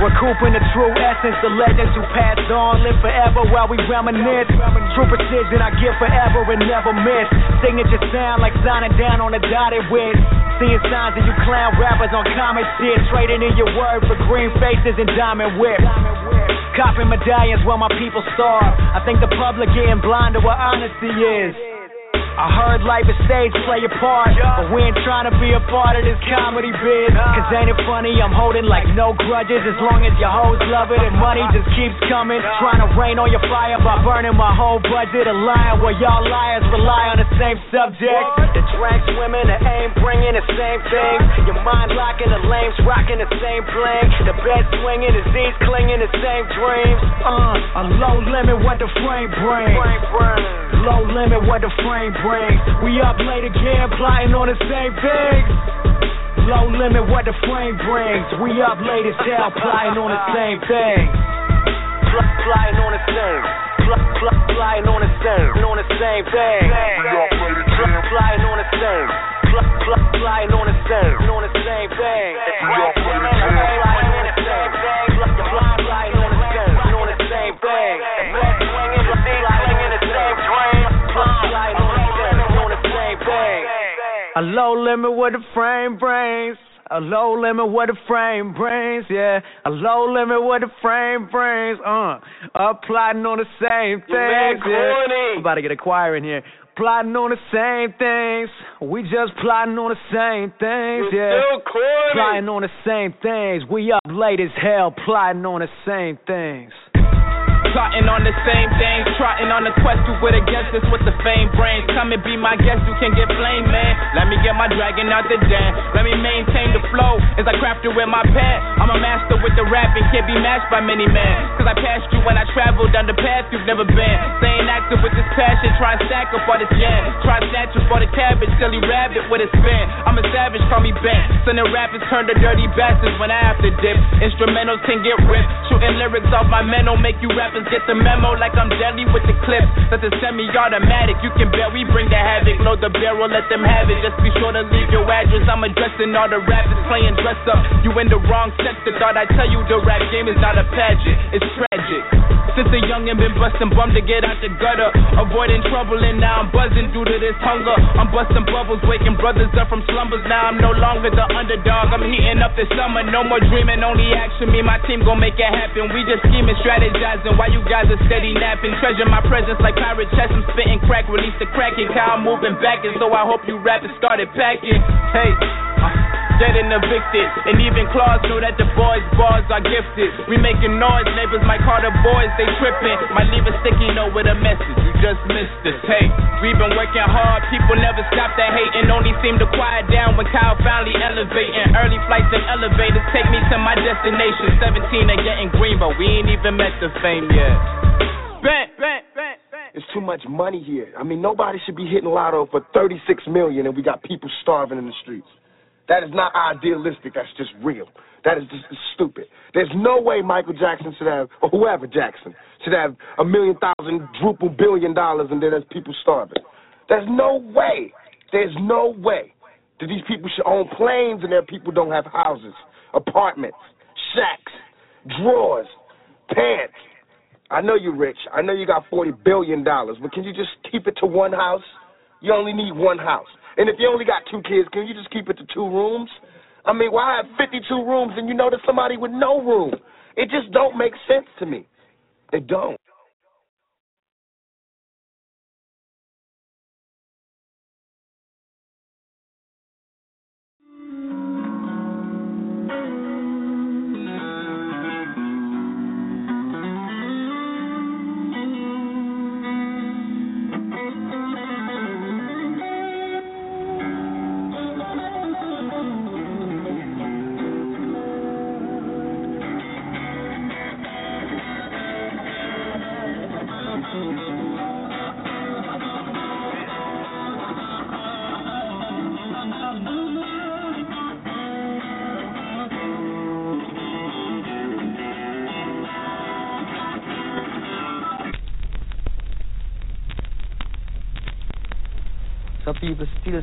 Recouping the true essence, the legends who passed on live forever while we reminisce. True precision, I give forever and never miss. Signature sound like signing down on a dotted with. Seeing signs of you clown rappers on common shit. Trading in your word for green faces and diamond whips. Copping medallions while my people starve. I think the public getting blind to what honesty is. I heard life is stage play a part, but we ain't trying to be a part of this comedy biz. Cause ain't it funny? I'm holding like no grudges as long as your hoes love it and money just keeps coming. Trying to rain on your fire by burning my whole budget. A lion where y'all liars rely on the same subject. The drink swimming, the aim bringing the same thing. Your mind locking, the lames rocking the same bling. The bed swinging, the Z's clinging the same dreams. Uh, a low limit, what the frame brings. Low limit, what the frame brings. We up late again, plotting on the same things. Low limit, what the frame brings. We up late as hell, plotting on the same thing. Plotting on the same. Flying on the same, on the same thing. Flying on the same, flying on the same, on the same thing. Flying on the same thing, flying on A low limit with the frame brings. A low limit with the frame brings, yeah. A low limit with the frame brings, uh. Plotting on the same things, yeah. I'm about to get a choir in here. Plotting on the same things. We just plotting on the same things, yeah. Plotting on the same things. We up late as hell, plotting on the same things. Plotting on the same things, trotting on the quest to with a guest that's with the fame brains. Come and be my guest, you can get flame, man. Let me get my dragon out the den. Let me maintain the flow as I craft it with my pen. I'm a master with the rap and can't be matched by many men. Cause I passed you when I traveled down the path you've never been. Staying active with this passion, try and stack up all this jam. Try snatch up all the cabbage, silly rabbit with a spin. I'm a savage, call me Ben. Sending rappers turn to dirty bastards when I have to dip. Instrumentals can get ripped. Shooting lyrics off my mental make you rappers get the memo like I'm deadly with the clips. That's a semi-automatic. You can bet we bring the havoc. Load the barrel, let them have it. Just be sure to leave your address. I'm addressing all the rappers playing dress up. You in the wrong sector. Thought I tell you the rap game is not a pageant. It's tragic. Since a youngin' been bustin' bum to get out the gutter. Avoiding trouble and now I'm buzzing due to this hunger. I'm busting bubbles, waking brothers up from slumbers. Now I'm no longer the underdog. I'm heating up this summer. No more dreaming, only action. Me, my team gon' make it happen. We just scheming, strategizing. Why you guys are steady napping? Treasure my presence like pirate chest. I'm spitting crack, release the cracking. Cow moving back, and so I hope you rappers started packing. Hey. And evicted, and even Claus knew that the boys' bars are gifted. We making noise, neighbors might call the boys, they tripping. Might leave a sticky note with a message, you just missed this. Hey, we been working hard, people never stop that hating, only seem to quiet down when Kyle finally elevating. Early flights and elevators take me to my destination. 17 and getting green, but we ain't even met the fame yet. Bent, bent, bent. It's too much money here. I mean, nobody should be hitting lotto for 36 million and we got people starving in the streets. That is not idealistic. That's just real. That is just stupid. There's no way Michael Jackson should have, or whoever Jackson, should have a million thousand, druple billion dollars and then there's people starving. There's no way. There's no way that these people should own planes and their people don't have houses, apartments, shacks, drawers, pants. I know you're rich. I know you got $40 billion, but can you just keep it to one house? You only need one house. And if you only got two kids, can you just keep it to two rooms? I mean, why have 52 rooms and you know there's somebody with no room? It just don't make sense to me. It don't.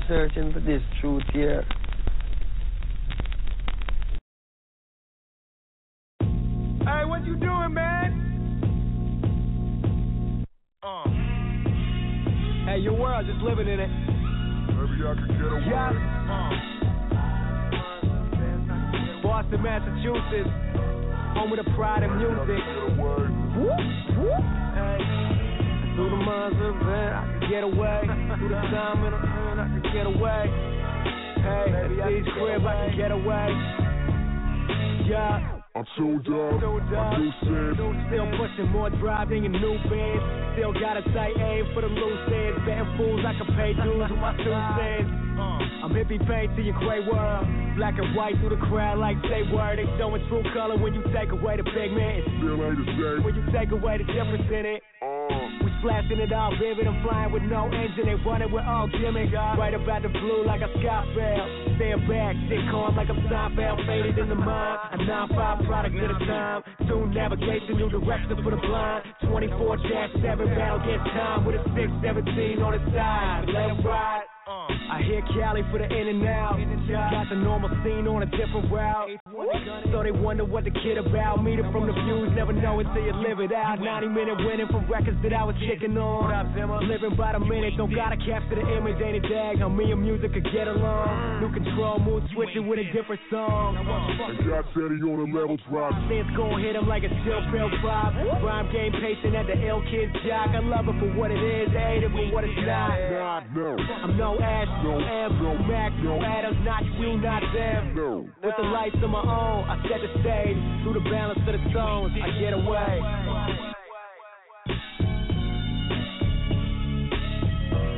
Searching for this truth here. More drive your new bands. Still got a tight aim for the loose ends. Betting fools I can pay dues with my two cents. Uh. I'm hippie paint to your gray world. Black and white through the crowd like they word. They showing true color when you take away the pigment. Still ain't the same. When you take away the difference in it. Blasting it all vivid. I'm flying with no engine, they running with all gimmicks. Right about the blue like a sky fail. Stand back, sit calm like I'm Seinfeld, faded in the mind. A 9-5 product at a time. Tune navigation, new direction for the blind. 24-7 battle against time with a 617 on the side. Let 'em ride. I hear Cali for the in and out. Got the normal scene on a different route. So they wonder what the kid about. Meet it from the views, never know it till you live it out. 90 minute winning from records that I was checking on. Living by the minute, don't gotta capture the image, ain't it dag? How me and music could get along. New control, mood switching with a different song. And God said he on a level drop. Since gon' hit him like a chill pill drop. Rhyme game patient at the ill kid's jock. I love it for what it is, hate it for what it's not. No. I'm no Ash, no M, no Mac, no Adams, not you, not them. No. With the lights of my own, I set the stage. Through the balance of the tones, I get away.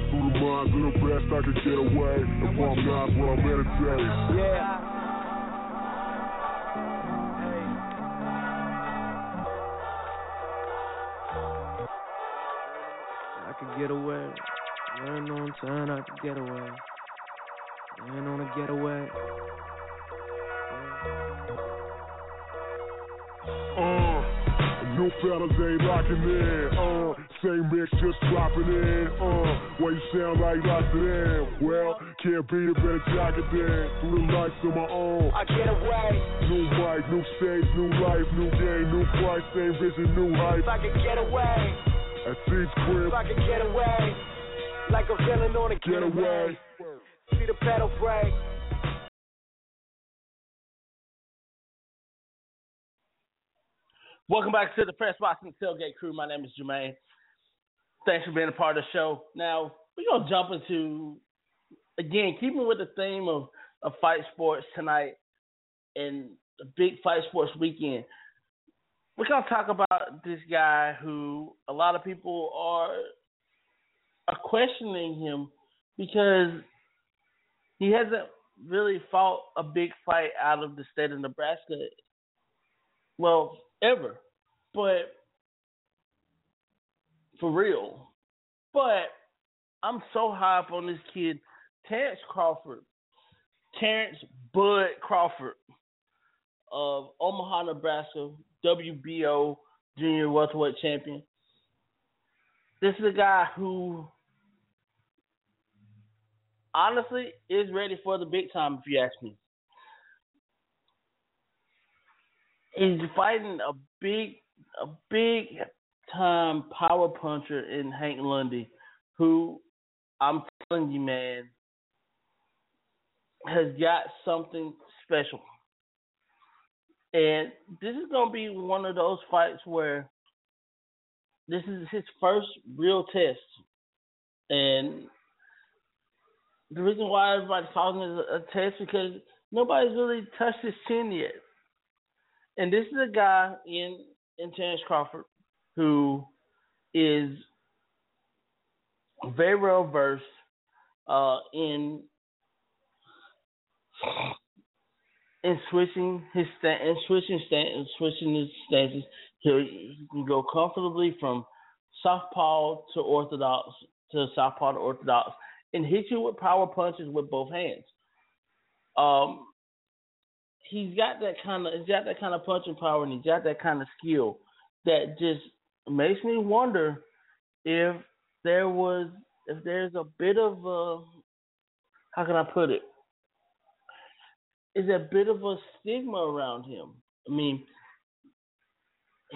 Through the minds of the best I could get away. If I'm not what I'm meditate. Yeah. I could get away. Learn on time, I could get away. Learn on a getaway. Uh, new fellas ain't locking in. Uh, same mix just dropping in. Uh, why you sound like lots of them? Well, can't be the better jock it then. Through the lights of my own. I get away. New mic, new stage, new life, new game, new price, same vision, new hype. If I could get away. At Seeds crib, If I could get away. Like a villain on a get away. See the pedal break. Welcome back to the Press Box and Tailgate Crew. My name is Jermaine. Thanks for being a part of the show. Now we're gonna jump into again, keeping with the theme of, of fight sports tonight and the big fight sports weekend. We're gonna talk about this guy who a lot of people are are questioning him because he hasn't really fought a big fight out of the state of Nebraska. Well, ever. But for real. But I'm so high up on this kid, Terence Crawford. Terence Bud Crawford of Omaha, Nebraska, WBO junior welterweight champion. This is a guy who honestly is ready for the big time if you ask me. He's fighting a big a big time power puncher in Hank Lundy, who I'm telling you, man, has got something special. And this is gonna be one of those fights where this is his first real test. And the reason why everybody's calling it a, test because nobody's really touched his chin yet. And this is a guy in in Terence Crawford who is very well versed uh, in in switching his sta- in switching stand switching his stances. He, he can go comfortably from southpaw to orthodox to southpaw to orthodox and hit you with power punches with both hands. Um, he's got that kind of he's got that kind of punching power and he's got that kind of skill that just makes me wonder if there was if there's a bit of a how can I put it? Is a bit of a stigma around him. I mean,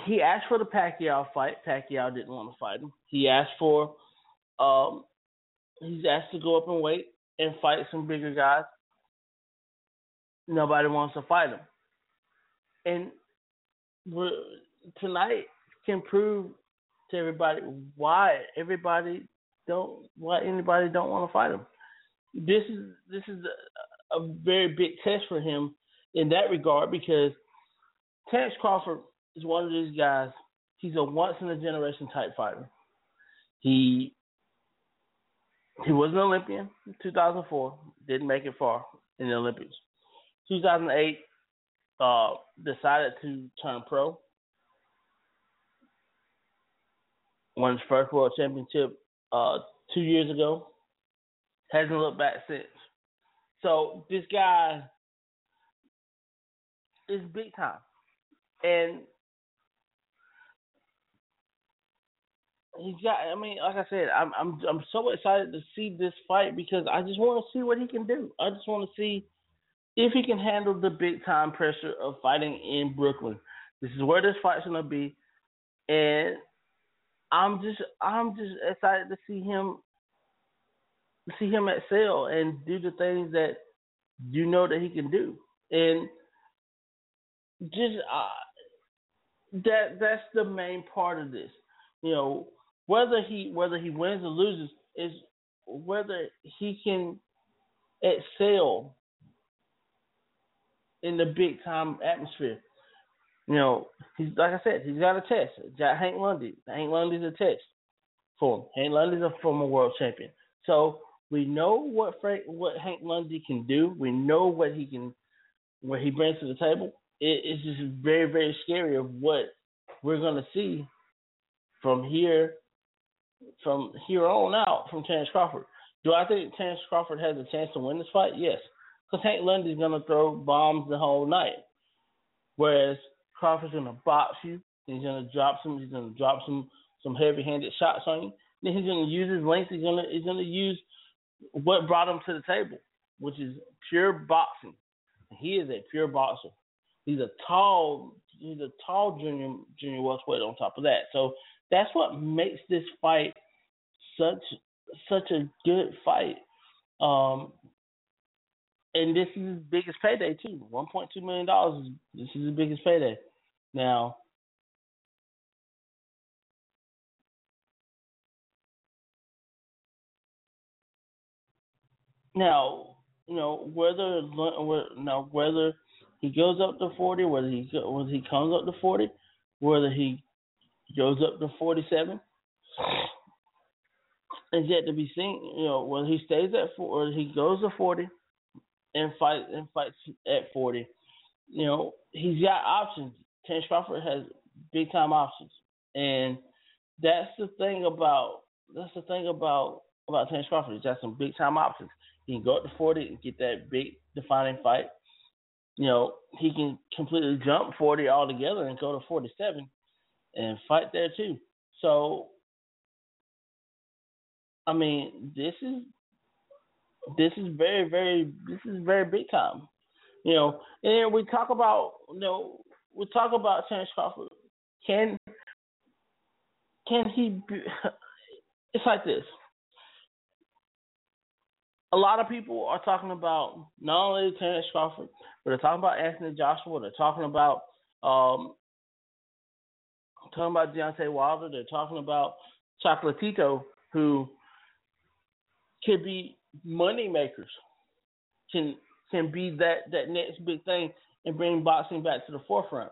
he asked for the Pacquiao fight. Pacquiao didn't want to fight him. He asked for um he's asked to go up and wait and fight some bigger guys. Nobody wants to fight him. And tonight can prove to everybody why everybody don't why anybody don't want to fight him. This is this is a, a very big test for him in that regard because Terence Crawford is one of these guys. He's a once in a generation type fighter. He he was an Olympian in 2004. Didn't make it far in the Olympics. 2008, uh, decided to turn pro. won his first world championship uh, two years ago. Hasn't looked back since. So this guy is big time, and he's got. I mean, like I said, I'm I'm I'm so excited to see this fight because I just want to see what he can do. I just want to see if he can handle the big time pressure of fighting in Brooklyn. This is where this fight's gonna be, and I'm just I'm just excited to see him see him excel and do the things that you know that he can do, and just uh, that that's the main part of this. You know, whether he whether he wins or loses is whether he can excel in the big time atmosphere. You know, he's like I said, he's got a test. Hank Lundy. Hank Lundy's a test for him. Hank Lundy's a former world champion. So we know what Frank, what Hank Lundy can do. We know what he can, what he brings to the table. It, it's just very, very scary of what we're gonna see from here, from here on out from Terence Crawford. Do I think Terence Crawford has a chance to win this fight? Yes, because Hank Lundy's gonna throw bombs the whole night, whereas Crawford's gonna box you. He's gonna drop some. He's gonna drop some some heavy-handed shots on you. Then he's gonna use his length. He's gonna he's gonna use what brought him to the table, which is pure boxing. He is a pure boxer. He's a tall he's a tall junior junior welterweight on top of that. So that's what makes this fight such such a good fight. Um, and this is his biggest payday too. One point two million dollars. This is his biggest payday. Now, now you know whether now whether he goes up to forty, whether he whether he comes up to forty, whether he goes up to forty seven is yet to be seen. You know whether he stays at four, or he goes to forty and fight and fights at forty. You know he's got options. Terence Crawford has big time options, and that's the thing about that's the thing about about Terence Crawford. He's got some big time options. He can go up to forty and get that big defining fight. You know he can completely jump forty altogether and go to forty seven and fight there too. So I mean, this is this is very, very this is very big time. You know, and we talk about you know we talk about Terence Crawford. Can can he? Be, it's like this. A lot of people are talking about not only Terence Crawford, but they're talking about Anthony Joshua. They're talking about um, talking about Deontay Wilder. They're talking about Chocolatito, who can be money makers, can can be that that next big thing and bring boxing back to the forefront.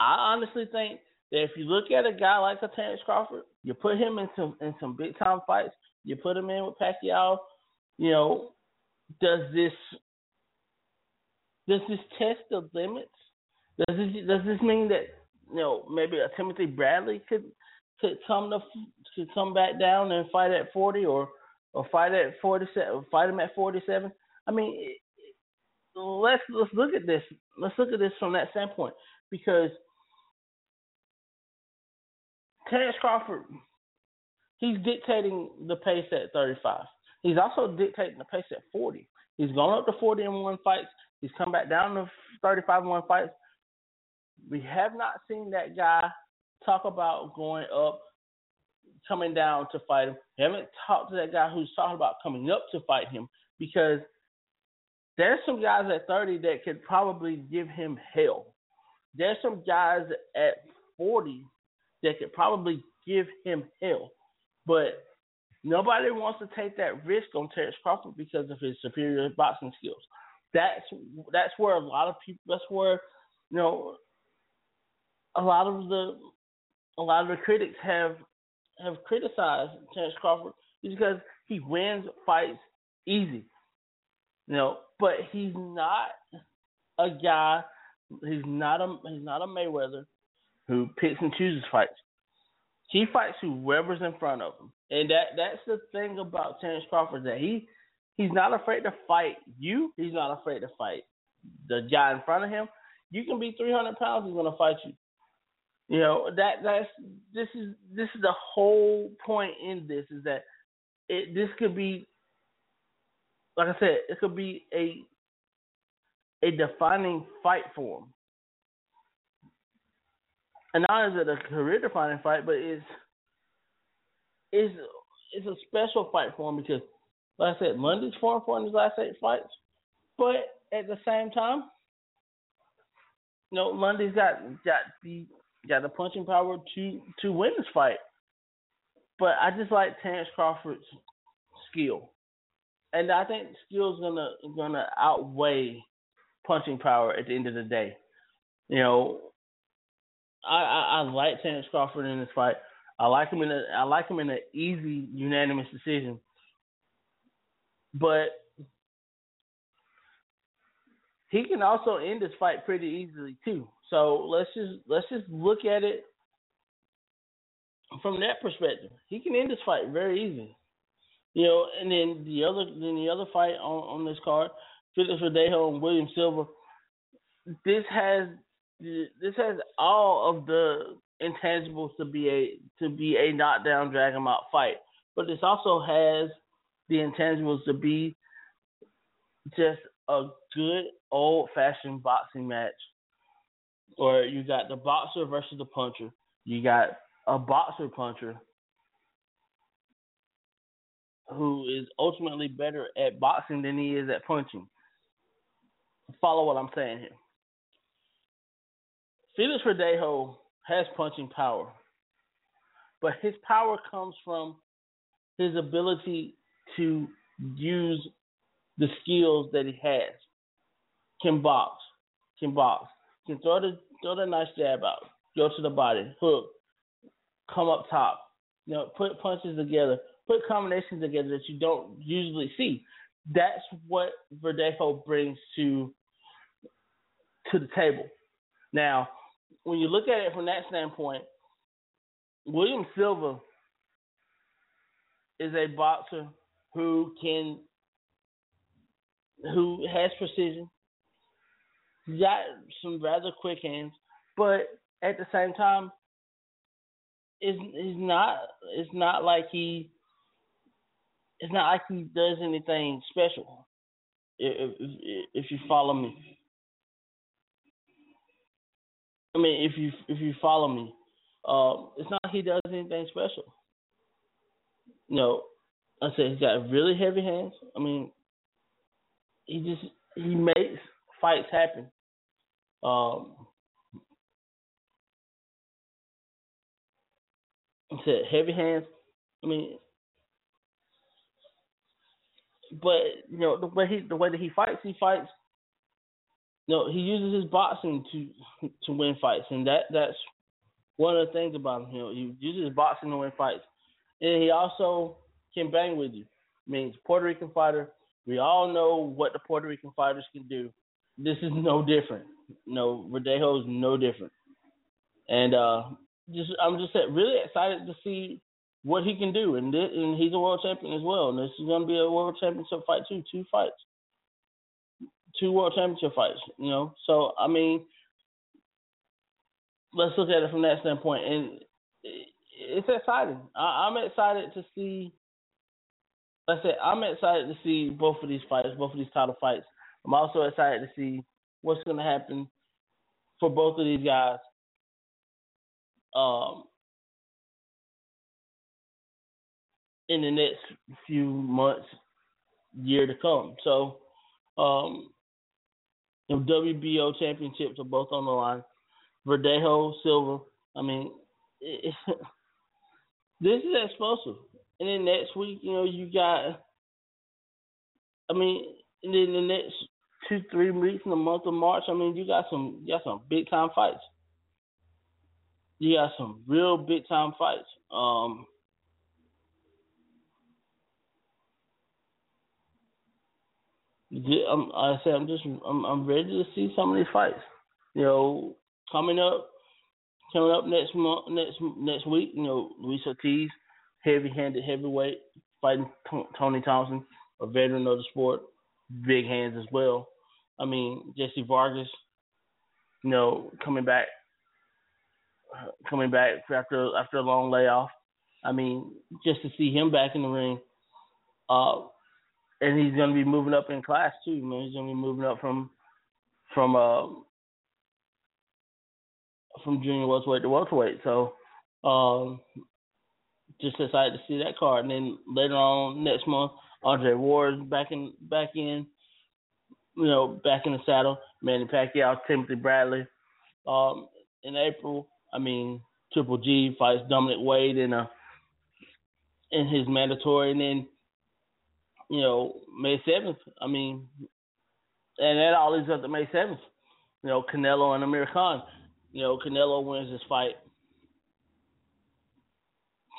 I honestly think that if you look at a guy like a Terence Crawford, you put him in some in some big time fights, you put him in with Pacquiao, you know, does this does this test the limits? Does this does this mean that you know maybe a Timothy Bradley could could come to could come back down and fight at forty or or fight at forty seven fight him at forty seven? I mean, let's let's look at this. Let's look at this from that standpoint because Terence Crawford, he's dictating the pace at 35. He's also dictating the pace at 40. He's gone up to 40 in one fights. He's come back down to 35 in one fights. We have not seen that guy talk about going up, coming down to fight him. We haven't talked to that guy who's talking about coming up to fight him because there's some guys at 30 that could probably give him hell. There's some guys at 40 that could probably give him hell. But nobody wants to take that risk on Terence Crawford because of his superior boxing skills. That's that's where a lot of people that's where, you know, a lot of the a lot of the critics have have criticized Terence Crawford because he wins fights easy. You know, but he's not a guy. He's not a he's not a Mayweather who picks and chooses fights. He fights whoever's in front of him, and that that's the thing about Terence Crawford that he he's not afraid to fight you. He's not afraid to fight the guy in front of him. You can be 300 pounds, he's gonna fight you. You know that that's this is this is the whole point in this is that it this could be like I said it could be a a defining fight for him. And not is it a career defining fight, but it's it's it's a special fight for him because like I said, Monday's four four in his last eight fights. But at the same time, you know, Lundy's got got the got the punching power to to win this fight. But I just like Terence Crawford's skill, and I think skill's gonna gonna outweigh punching power at the end of the day. You know, I I, I like Terence Crawford in this fight. I like him in a I like him in an easy unanimous decision. But he can also end this fight pretty easily too. So let's just let's just look at it from that perspective. He can end this fight very easily. You know, and then the other then the other fight on, on this card, Felix Verdejo and William Silva. This has this has all of the intangibles to be a to be a knockdown, drag 'em out fight, but this also has the intangibles to be just a good old fashioned boxing match. Or you got the boxer versus the puncher. You got a boxer puncher who is ultimately better at boxing than he is at punching. Follow what I'm saying here. Felix Verdejo has punching power, but his power comes from his ability to use the skills that he has. Can box, can box, can throw the throw the nice jab out, go to the body, hook, come up top, you know, put punches together, put combinations together that you don't usually see. That's what Verdejo brings to to the table. Now, when you look at it from that standpoint, William Silva is a boxer who can who has precision. Got some rather quick hands, but at the same time, it's, it's not it's not like he it's not like he does anything special. If if, you follow me, I mean, if you if you follow me, uh, it's not like he does anything special. Know, I said he's got really heavy hands. I mean, he just he makes fights happen. Um, said heavy hands. I mean, but you know the way he the way that he fights, he fights. You know, he uses his boxing to to win fights, and that that's one of the things about him. You know, he uses boxing to win fights, and he also can bang with you. I Puerto Rican fighter. We all know what the Puerto Rican fighters can do. This is no different. No, Verdejo is no different. And uh, just I'm just really excited to see what he can do. And this, and he's a world champion as well. And this is going to be a world championship fight too. Two fights, two world championship fights. You know, so I mean, let's look at it from that standpoint. And it's exciting. I, I'm excited to see like I said, I'm excited to see both of these fights, both of these title fights. I'm also excited to see what's going to happen for both of these guys. Um, in the next few months, year to come. So, um, the WBO championships are both on the line. Verdejo, Silva. I mean, this is explosive. And then next week, you know, you got, I mean, and then the next two, three weeks in the month of March, I mean, you got some, you got some big time fights. You got some real big time fights. Um, I'm, I said I'm just I'm, I'm ready to see some of these fights. You know, coming up, coming up next month, next next week. You know, Luis Ortiz, heavy-handed heavyweight, fighting Tony Thompson, a veteran of the sport, big hands as well. I mean, Jesse Vargas, you know, coming back, coming back after after a long layoff. I mean, just to see him back in the ring, uh, and he's going to be moving up in class too. Man, he's going to be moving up from from uh, from junior welterweight to welterweight. So, um, just excited to see that card. And then later on next month, Andre Ward back in back in, you know, back in the saddle. Manny Pacquiao, Timothy Bradley. Um, in April, I mean, Triple G fights Dominic Wade in a in his mandatory, and then you know May seventh. I mean, and that all leads up to May seventh. You know, Canelo and Amir Khan. You know, Canelo wins this fight.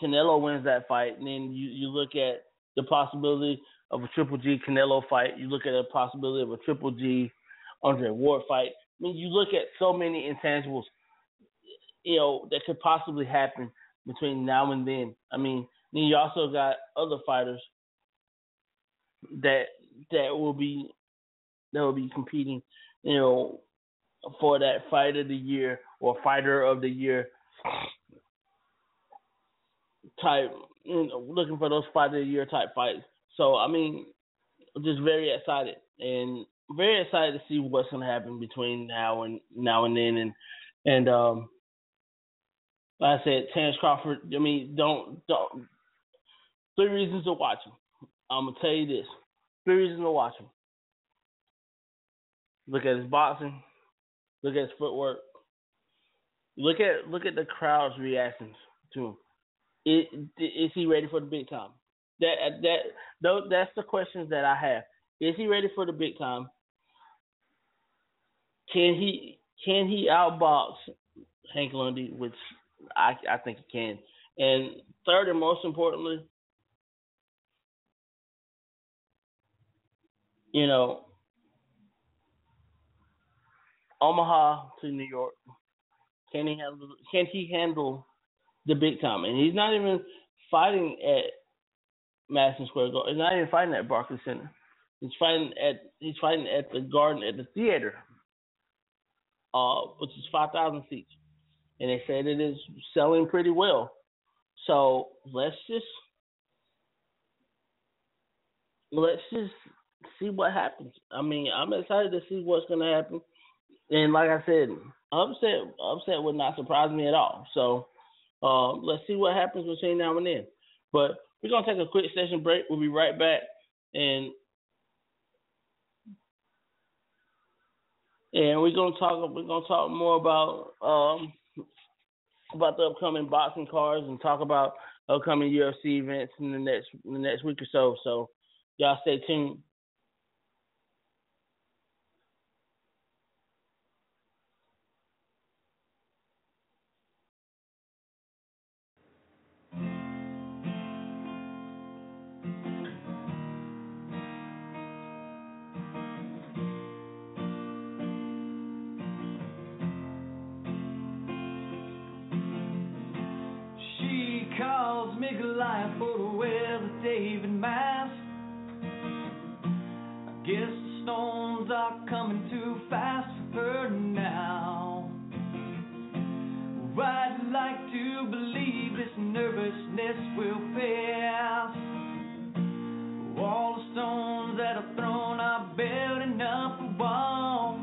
Canelo wins that fight, and then you you look at the possibility of a Triple G Canelo fight. You look at the possibility of a Triple G Andre Ward fight. I mean, you look at so many intangibles, you know, that could possibly happen between now and then. I mean, then you also got other fighters that that will be that will be competing, you know, for that fight of the year or fighter of the year type, you know, looking for those fight of the year type fights. So I mean, just very excited and very excited to see what's gonna happen between now and now and then and and um like I said, Terence Crawford. I mean, don't don't. Three reasons to watch him. I'm gonna tell you this. Three reasons to watch him. Look at his boxing. Look at his footwork. Look at look at the crowd's reactions to him. Is, is he ready for the big time? That that that's the questions that I have. Is he ready for the big time? Can he can he outbox Hank Lundy, which I I think he can. And third and most importantly, you know, Omaha to New York. Can he handle? Can he handle the big time? And he's not even fighting at Madison Square Garden. He's not even fighting at Barclays Center. He's fighting at he's fighting at the Garden at the theater, uh, which is five thousand seats, and they said it is selling pretty well. So let's just let's just see what happens. I mean, I'm excited to see what's going to happen. And like I said, upset upset would not surprise me at all. So uh, let's see what happens between now and then. But we're gonna take a quick session break. We'll be right back, and and we're gonna talk. We're gonna talk more about um, about the upcoming boxing cards and talk about upcoming UFC events in the next in the next week or so. So y'all stay tuned. big life for the weather, David mask. I guess the storms are coming too fast for her now. I'd like to believe this nervousness will pass. All the stones that are thrown are building up a wall.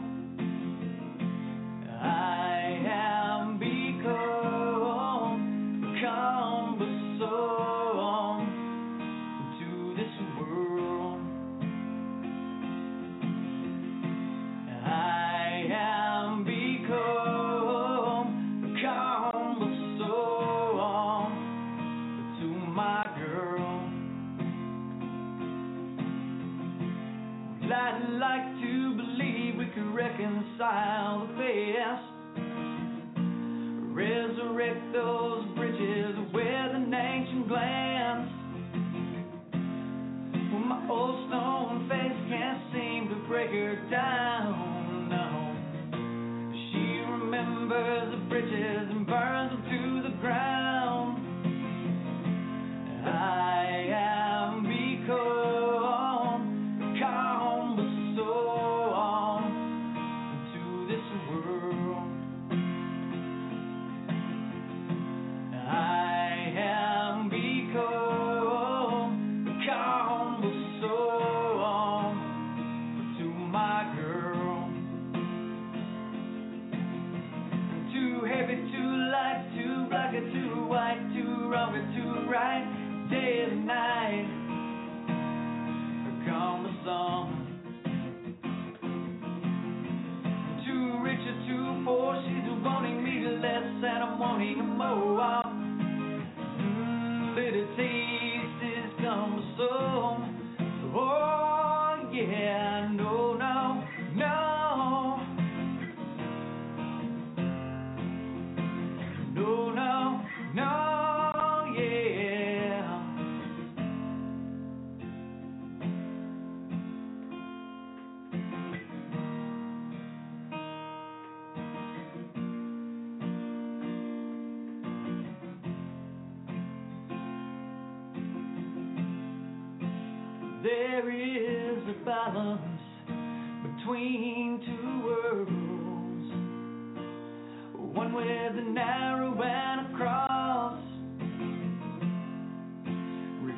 reconcile the past. Resurrect those bridges with an ancient glance. Well, my old stone face can't seem to break her down. No. She remembers the bridges and burns them to the ground.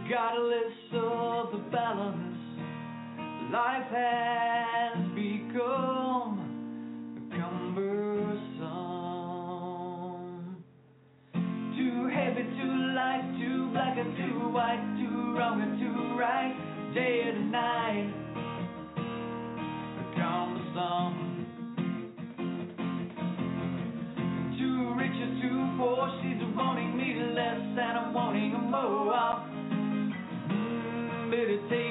regardless of the balance, life has become cumbersome. Too heavy, too light, too black and too white, too wrong and too right, day and night, cumbersome. to take.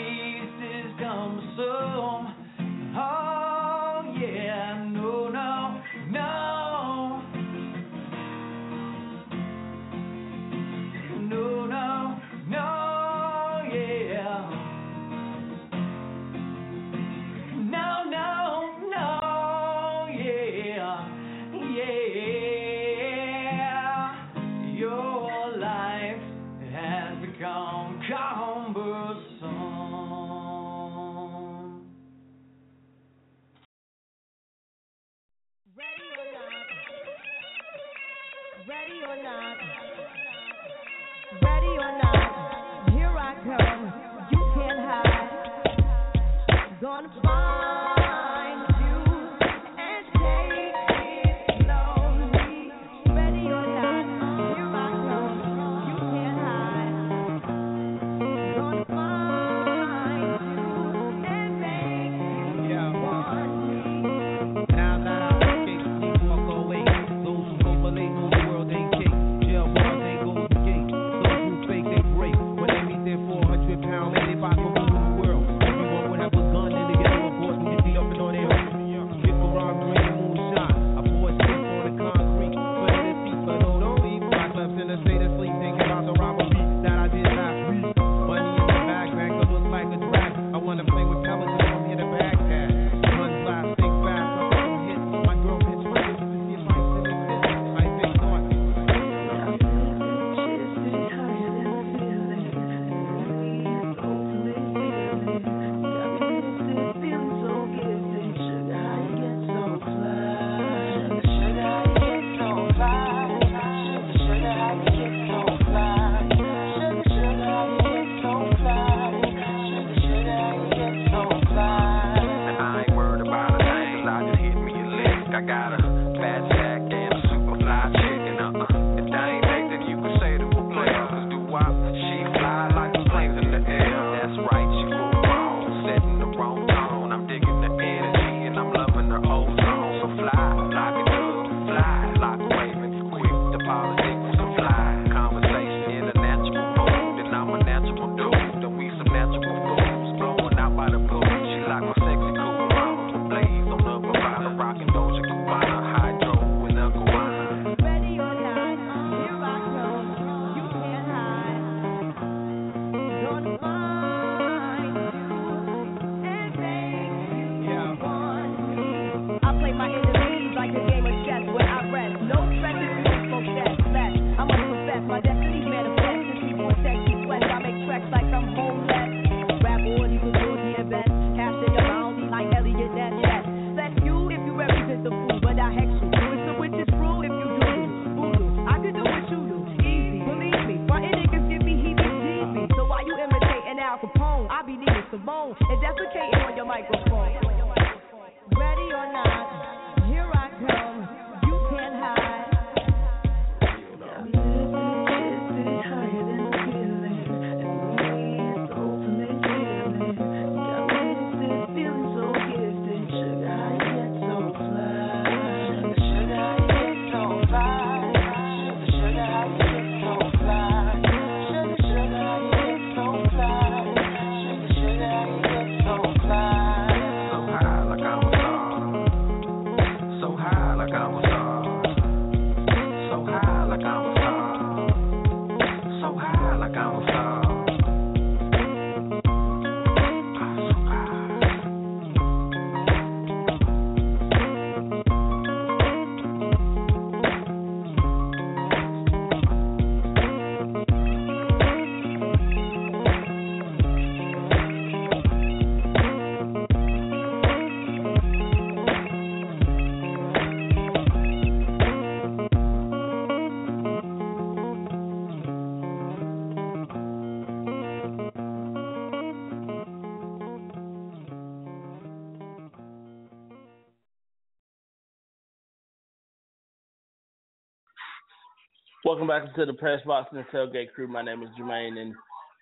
Welcome back to the Press Box and the Tailgate Crew. My name is Jermaine, and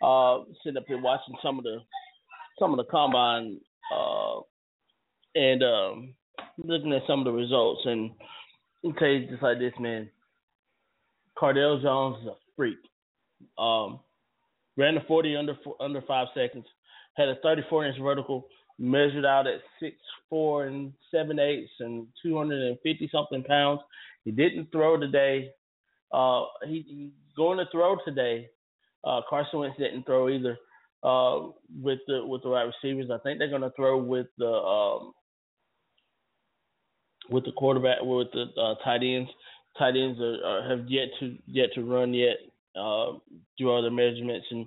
uh, sitting up here watching some of the some of the combine uh, and um, looking at some of the results. And I'll tell you just like this, man. Cardale Jones is a freak. Um, ran the 40 under under five seconds. Had a 34 inch vertical. Measured out at six four and seven eighths and 250 something pounds. He didn't throw today. Uh, he, he going to throw today. Uh, Carson Wentz didn't throw either. Uh, with the with the wide receivers, I think they're going to throw with the um, with the quarterback with the uh, tight ends. Tight ends are, are, have yet to yet to run yet. Uh, do all their measurements and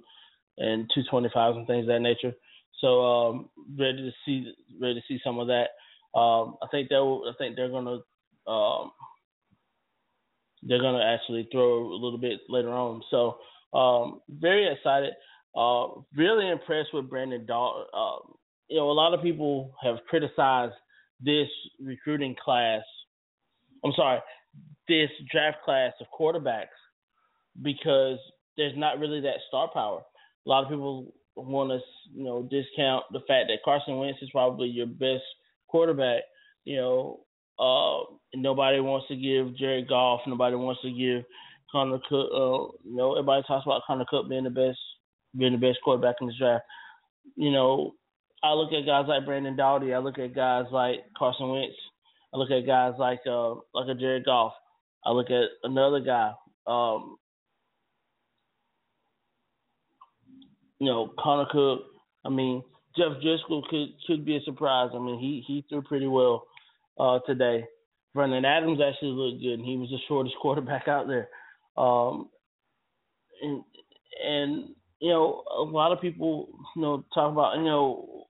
and 225s and things of that nature. So um, ready to see ready to see some of that. Um, I think they'll I think they're gonna um, they're gonna actually throw a little bit later on. So um, very excited. Uh, really impressed with Brandon Dalton. Uh, you know, a lot of people have criticized this recruiting class. I'm sorry, this draft class of quarterbacks because there's not really that star power. A lot of people want to, you know, discount the fact that Carson Wentz is probably your best quarterback. You know, uh, nobody wants to give Jared Goff. Nobody wants to give Connor Cook. Uh, you know, everybody talks about Connor Cook being the best, being the best quarterback in the draft. You know, I look at guys like Brandon Doughty. I look at guys like Carson Wentz. I look at guys like uh, like a Jared Goff. I look at another guy, um, you know, Connor Cook. I mean, Jeff Driskel could could be a surprise. I mean, he he threw pretty well uh, today. Vernon Adams actually looked good, and he was the shortest quarterback out there. Um, and and you know, a lot of people you know talk about you know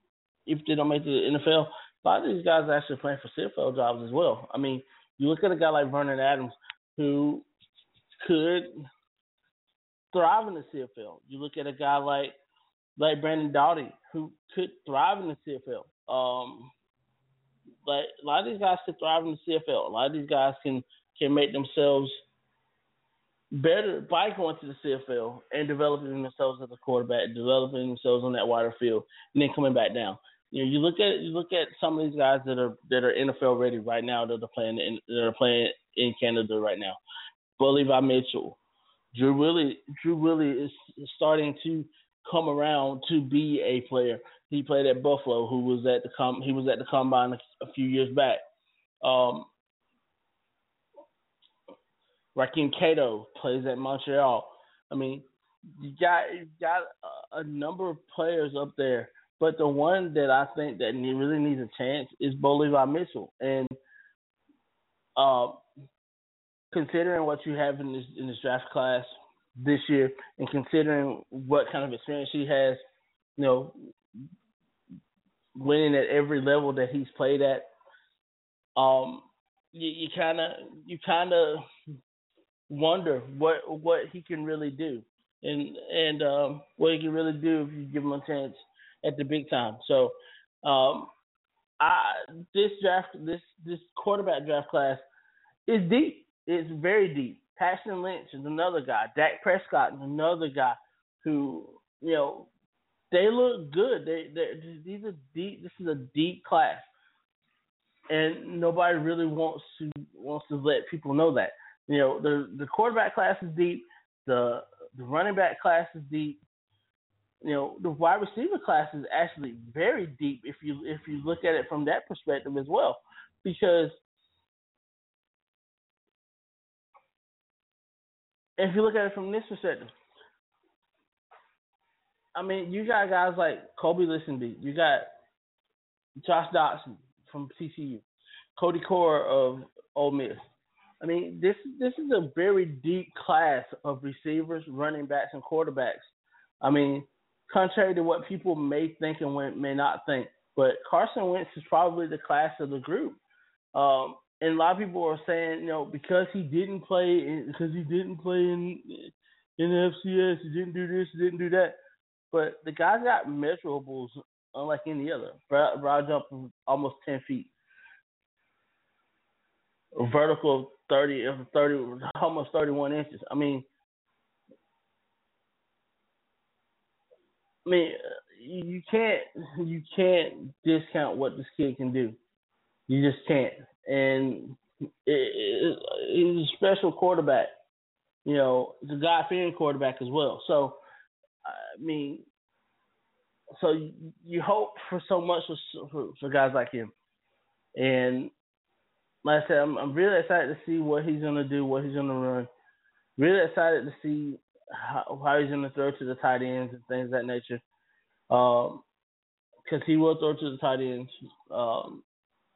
if they don't make the NFL, a lot of these guys are actually playing for CFL jobs as well. I mean, you look at a guy like Vernon Adams who could thrive in the CFL. You look at a guy like like Brandon Doughty who could thrive in the CFL. Um, like a lot of these guys can thrive in the CFL. A lot of these guys can can make themselves better by going to the CFL and developing themselves as a quarterback, developing themselves on that wider field, and then coming back down. You know, you look at you look at some of these guys that are that are NFL ready right now that are playing in that are playing in Canada right now. Bo Levi Mitchell, Drew Willy Drew Willy is starting to come around to be a player. He played at Buffalo, who was at the com he was at the combine a, few years back. Um, Rakeem Cato plays at Montreal. I mean, you got you got a, a number of players up there, but the one that I think that really needs a chance is Bo Levi Mitchell. And uh, considering what you have in this in this draft class this year, and considering what kind of experience he has, you know, winning at every level that he's played at, um, you kind of you kind of wonder what what he can really do, and and um, what he can really do if you give him a chance at the big time. So, um, I this draft this this quarterback draft class is deep. It's very deep. Paxton Lynch is another guy. Dak Prescott is another guy who you know they look good. They these are deep. This is a deep class, and nobody really wants to wants to let people know that. You know the the quarterback class is deep. The the running back class is deep. You know the wide receiver class is actually very deep if you if you look at it from that perspective as well, because if you look at it from this perspective, I mean, you got guys like Kolby Listenbee, you got Josh Doctson from TCU, Cody Core of Ole Miss. I mean, this this is a very deep class of receivers, running backs, and quarterbacks. I mean, contrary to what people may think and may not think, but Carson Wentz is probably the class of the group. Um, and a lot of people are saying, you know, because he didn't play, in, because he didn't play in in the FCS, he didn't do this, he didn't do that. But the guy's got measurables unlike any other. Broad, broad jump almost ten feet, a vertical 30, of 30, almost 31 inches. I mean, I mean, you can't you can't discount what this kid can do. You just can't. And he's a special quarterback. You know, he's a God fearing quarterback as well. So, I mean, so you hope for so much for, for, for guys like him. And like I said, I'm, I'm really excited to see what he's gonna do, what he's gonna run. Really excited to see how, how he's gonna throw to the tight ends and things of that nature. Um, because he will throw to the tight ends, um,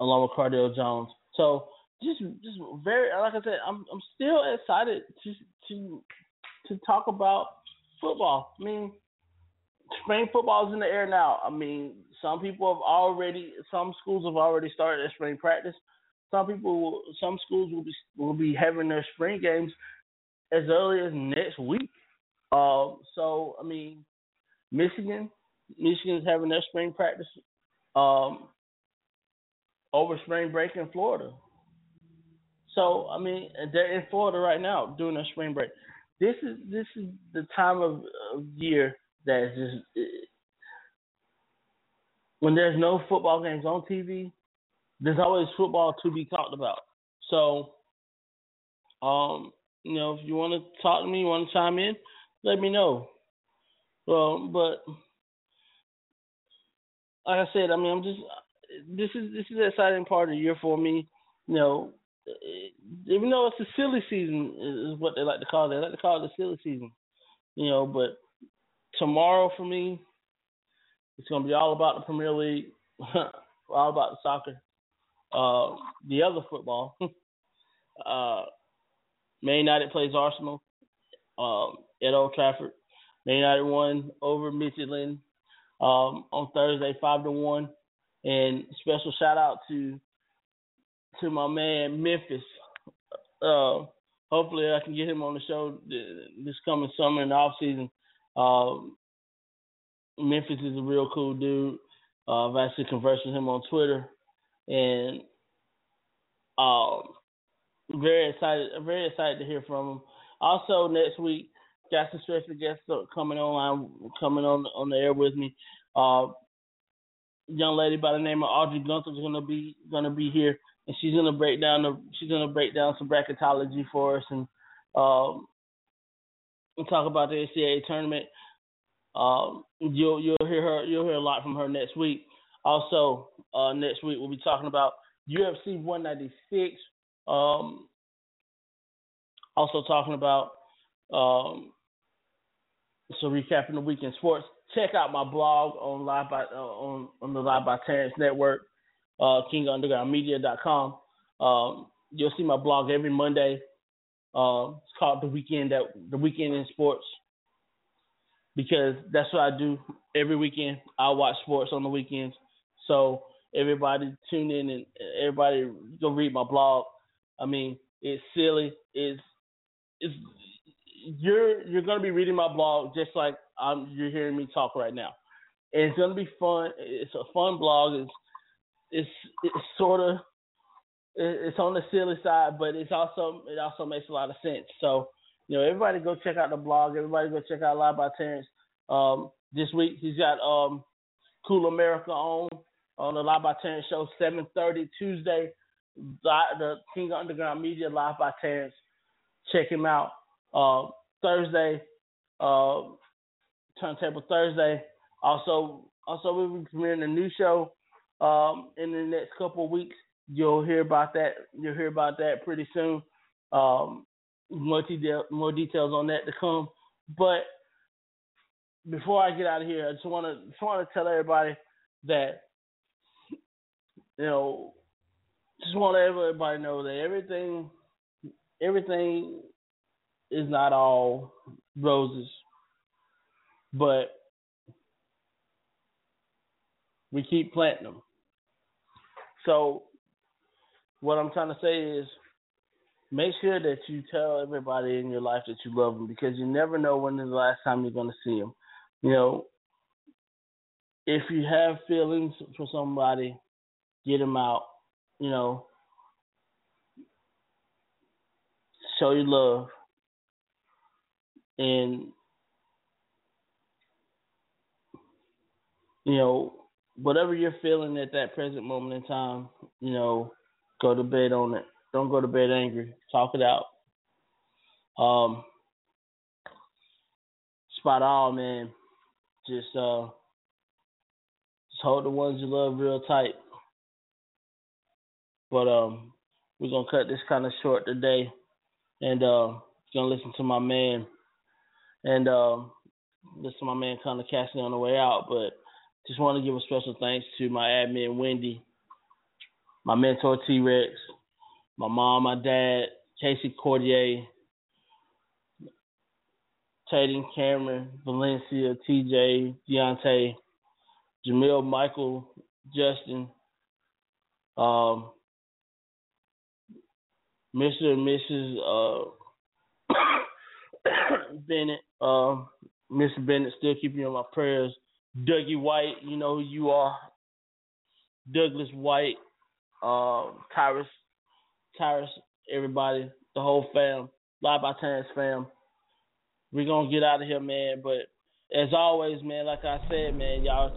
along with Cardale Jones. So just just very like I said, I'm I'm still excited to to to talk about football. I mean, spring football is in the air now. I mean, some people have already, some schools have already started their spring practice. Some people, some schools will be will be having their spring games as early as next week. Uh, so I mean, Michigan, Michigan's having their spring practice um, over spring break in Florida. So I mean, they're in Florida right now doing their spring break. This is this is the time of, of year that's just when there's no football games on TV, there's always football to be talked about. So, um, you know, if you want to talk to me, you want to chime in, let me know. Well, but like I said, I mean, I'm just this is this is exciting part of the year for me. You know, even though it's a silly season, is what they like to call it. They like to call it the silly season. You know, but tomorrow for me, it's going to be all about the Premier League, all about the soccer, uh, the other football. uh, Man United plays Arsenal um, at Old Trafford. Man United won over Midtjylland um, on Thursday, five to one. And special shout out to to my man Memphis. Uh, hopefully, I can get him on the show this coming summer the off season. Um, Memphis is a real cool dude. Uh, I've actually conversed with him on Twitter, and um, very excited. Very excited to hear from him. Also, next week, got some special guests coming online, coming on on the air with me. Uh, young lady by the name of Audrey Gunther is gonna be gonna be here, and she's gonna break down the she's gonna break down some bracketology for us and um, and talk about the NCAA tournament. Um, you'll you'll hear her you'll hear a lot from her next week. Also, uh, next week we'll be talking about UFC 196. Um, also talking about um, so recapping the weekend sports. Check out my blog on live by uh, on on the Live by Terrence Network, uh, KingUndergroundMedia.com. Um, you'll see my blog every Monday. Uh, it's called the weekend that the weekend in sports because that's what I do every weekend. I watch sports on the weekends. So everybody tune in and everybody go read my blog. I mean, it's silly. It's it's you're you're gonna be reading my blog just like I'm you're hearing me talk right now. And it's gonna be fun. It's a fun blog. It's it's it's sort of it's on the silly side, but it's also it also makes a lot of sense. So you know, everybody go check out the blog. Everybody go check out Live by Terrence. Um, this week he's got um, Cool America on on the Live by Terrence show, 7:30 Tuesday. The King Underground Media Live by Terrence. Check him out. Uh, Thursday, uh, Turntable Thursday. Also, also we'll be premiering a new show um, in the next couple of weeks. You'll hear about that. You'll hear about that pretty soon. Um, more, detail, more details on that to come. But before I get out of here, I just want to just want to tell everybody that you know, just want to everybody know that everything everything is not all roses, but we keep planting them. So what I'm trying to say is make sure that you tell everybody in your life that you love them because you never know when is the last time you're going to see them. You know, if you have feelings for somebody, get them out. You know, show your love, and you know whatever you're feeling at that present moment in time, you know, go to bed on it. Don't go to bed angry. Talk it out. Um, spot on, man. Just uh, just hold the ones you love real tight. But um, we're gonna cut this kind of short today, and uh, gonna listen to my man, and um, listen to my man kind of casting on the way out. But just want to give a special thanks to my admin Wendy, my mentor T Rex, my mom, my dad, Casey Cordier, Tatum, Cameron, Valencia, TJ, Deontay, Jamil, Michael, Justin, um, Mr. and Mrs. Uh, Bennett, uh, Mr. Bennett, still keeping in my prayers. Dougie White, you know who you are. Douglas White, uh, Tyrus, Tyrus, everybody, the whole fam, Live by Terrence fam. We're gonna get out of here, man. But as always, man, like I said, man, y'all,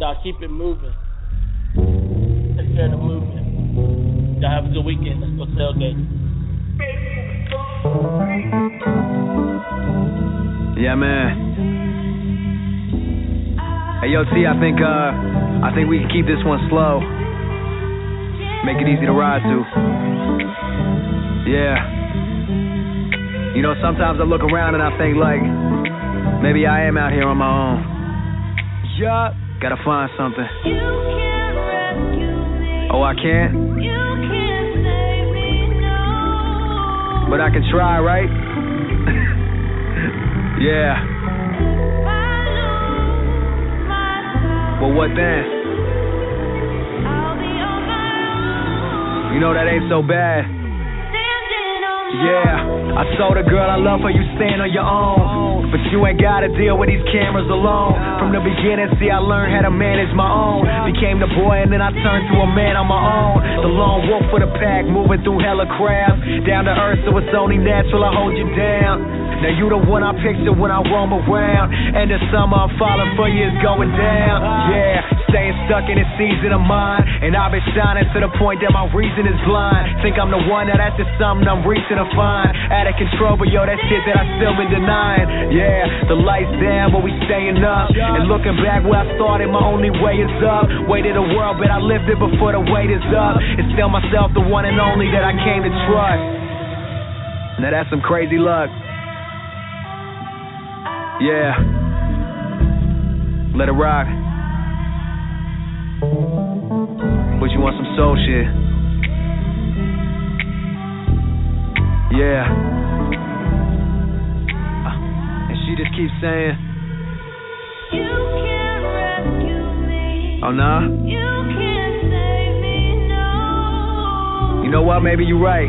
y'all keep it moving. Take care of the movement. Y'all have a good weekend. Let's go tailgate. Yeah, man. Hey, yo, T, I think, uh, I think we can keep this one slow. Make it easy to ride to. Yeah. You know, sometimes I look around and I think, like, maybe I am out here on my own. Yeah. Gotta find something. Oh, I can't? But I can try, right? yeah. Well, what then? You know that ain't so bad. Yeah, I told a girl I love her, you stand on your own. But you ain't gotta deal with these cameras alone. From the beginning, see, I learned how to manage my own. Became the boy, and then I turned to a man on my own. The lone wolf for the pack, moving through hella crowds. Down to earth, so it's only natural I hold you down. Now you the one I picture when I roam around. And the summer I'm falling for you is going down. Yeah, staying stuck in this season of mine. And I've been shining to the point that my reason is blind. Think I'm the one, now that's just something I'm reaching to find. Out of control, but yo, that shit that I still been denying. Yeah, the lights down, but we staying up. And looking back where I started, my only way is up. Weighted the world, but I lived it before the weight is up. And still myself, the one and only that I came to trust. Now that's some crazy luck. Yeah. Let it rock. But you want some soul shit? Yeah. Uh, and she just keeps saying, Oh, nah? You know what? Maybe you're right.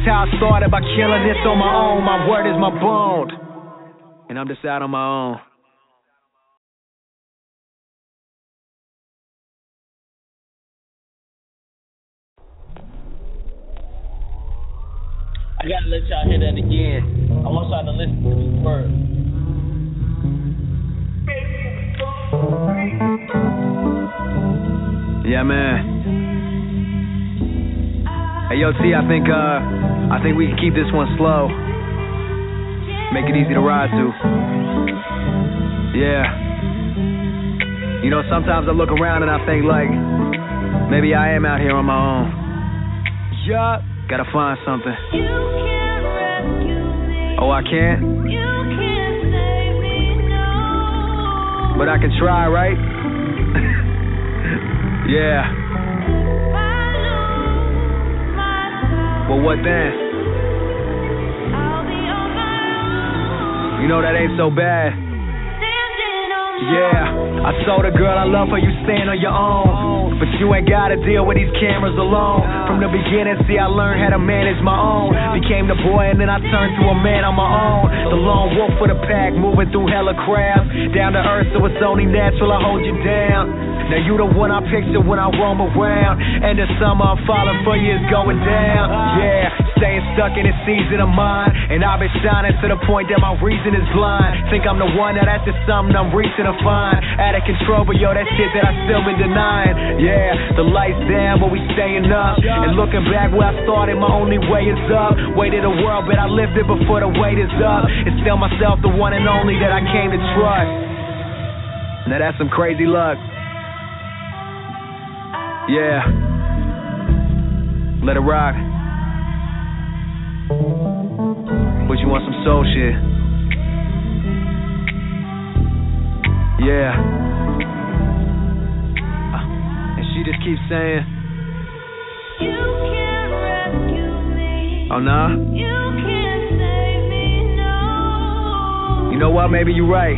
how I started by killing this on my own. My word is my bond. And I'm just out on my own. I gotta let y'all hear that again. I want y'all to listen to these words. Yeah, Yeah, man. Hey, yo, T, I think, uh, I think we can keep this one slow. Make it easy to ride to. Yeah. You know, sometimes I look around and I think, like, maybe I am out here on my own. Yeah. Gotta find something. Oh, I can't? But I can try, right? yeah. Well, what then? You know that ain't so bad. Yeah, I told a girl I love her, you stand on your own. But you ain't gotta deal with these cameras alone. From the beginning, see, I learned how to manage my own. Became the boy, and then I turned to a man on my own. The lone wolf for the pack, moving through hella crowds. Down to earth, so it's only natural I hold you down. Now you the one I picture when I roam around. And the summer I'm falling for you is going down. Yeah, staying stuck in this season of mine. And I've been shining to the point that my reason is blind. Think I'm the one, now that's just something I'm reaching to find. Out of control, but yo, that shit that I still been denying. Yeah, the lights down, but we staying up. And looking back where I started, my only way is up. Way to the world, but I lived it before the weight is up. It's still myself, the one and only that I came to trust. Now that's some crazy luck. Yeah. Let it rock. But you want some soul shit? Yeah. Uh, and she just keeps saying, You can't rescue me. Oh, nah? You can't save me, no. You know what? Maybe you're right.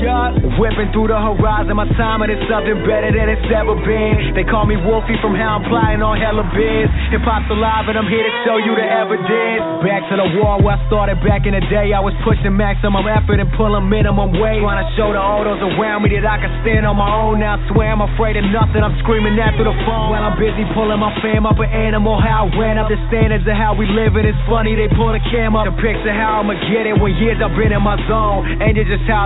Yeah. whipping through the horizon. My time it is something better than it's ever been. They call me Wolfie from how I'm flying on hella biz. Hip hop's alive and I'm here to show you the evidence. Back to the wall where I started back in the day. I was pushing maximum effort and pulling minimum weight. Trying to show the those around me that I can stand on my own. Now I swear I'm afraid of nothing. I'm screaming that through the phone. While I'm busy pulling my fam up an animal. How I ran up the standards of how we live it. It's funny they pull the cam up to picture how I'ma get it when years I've been in my zone. And it's just how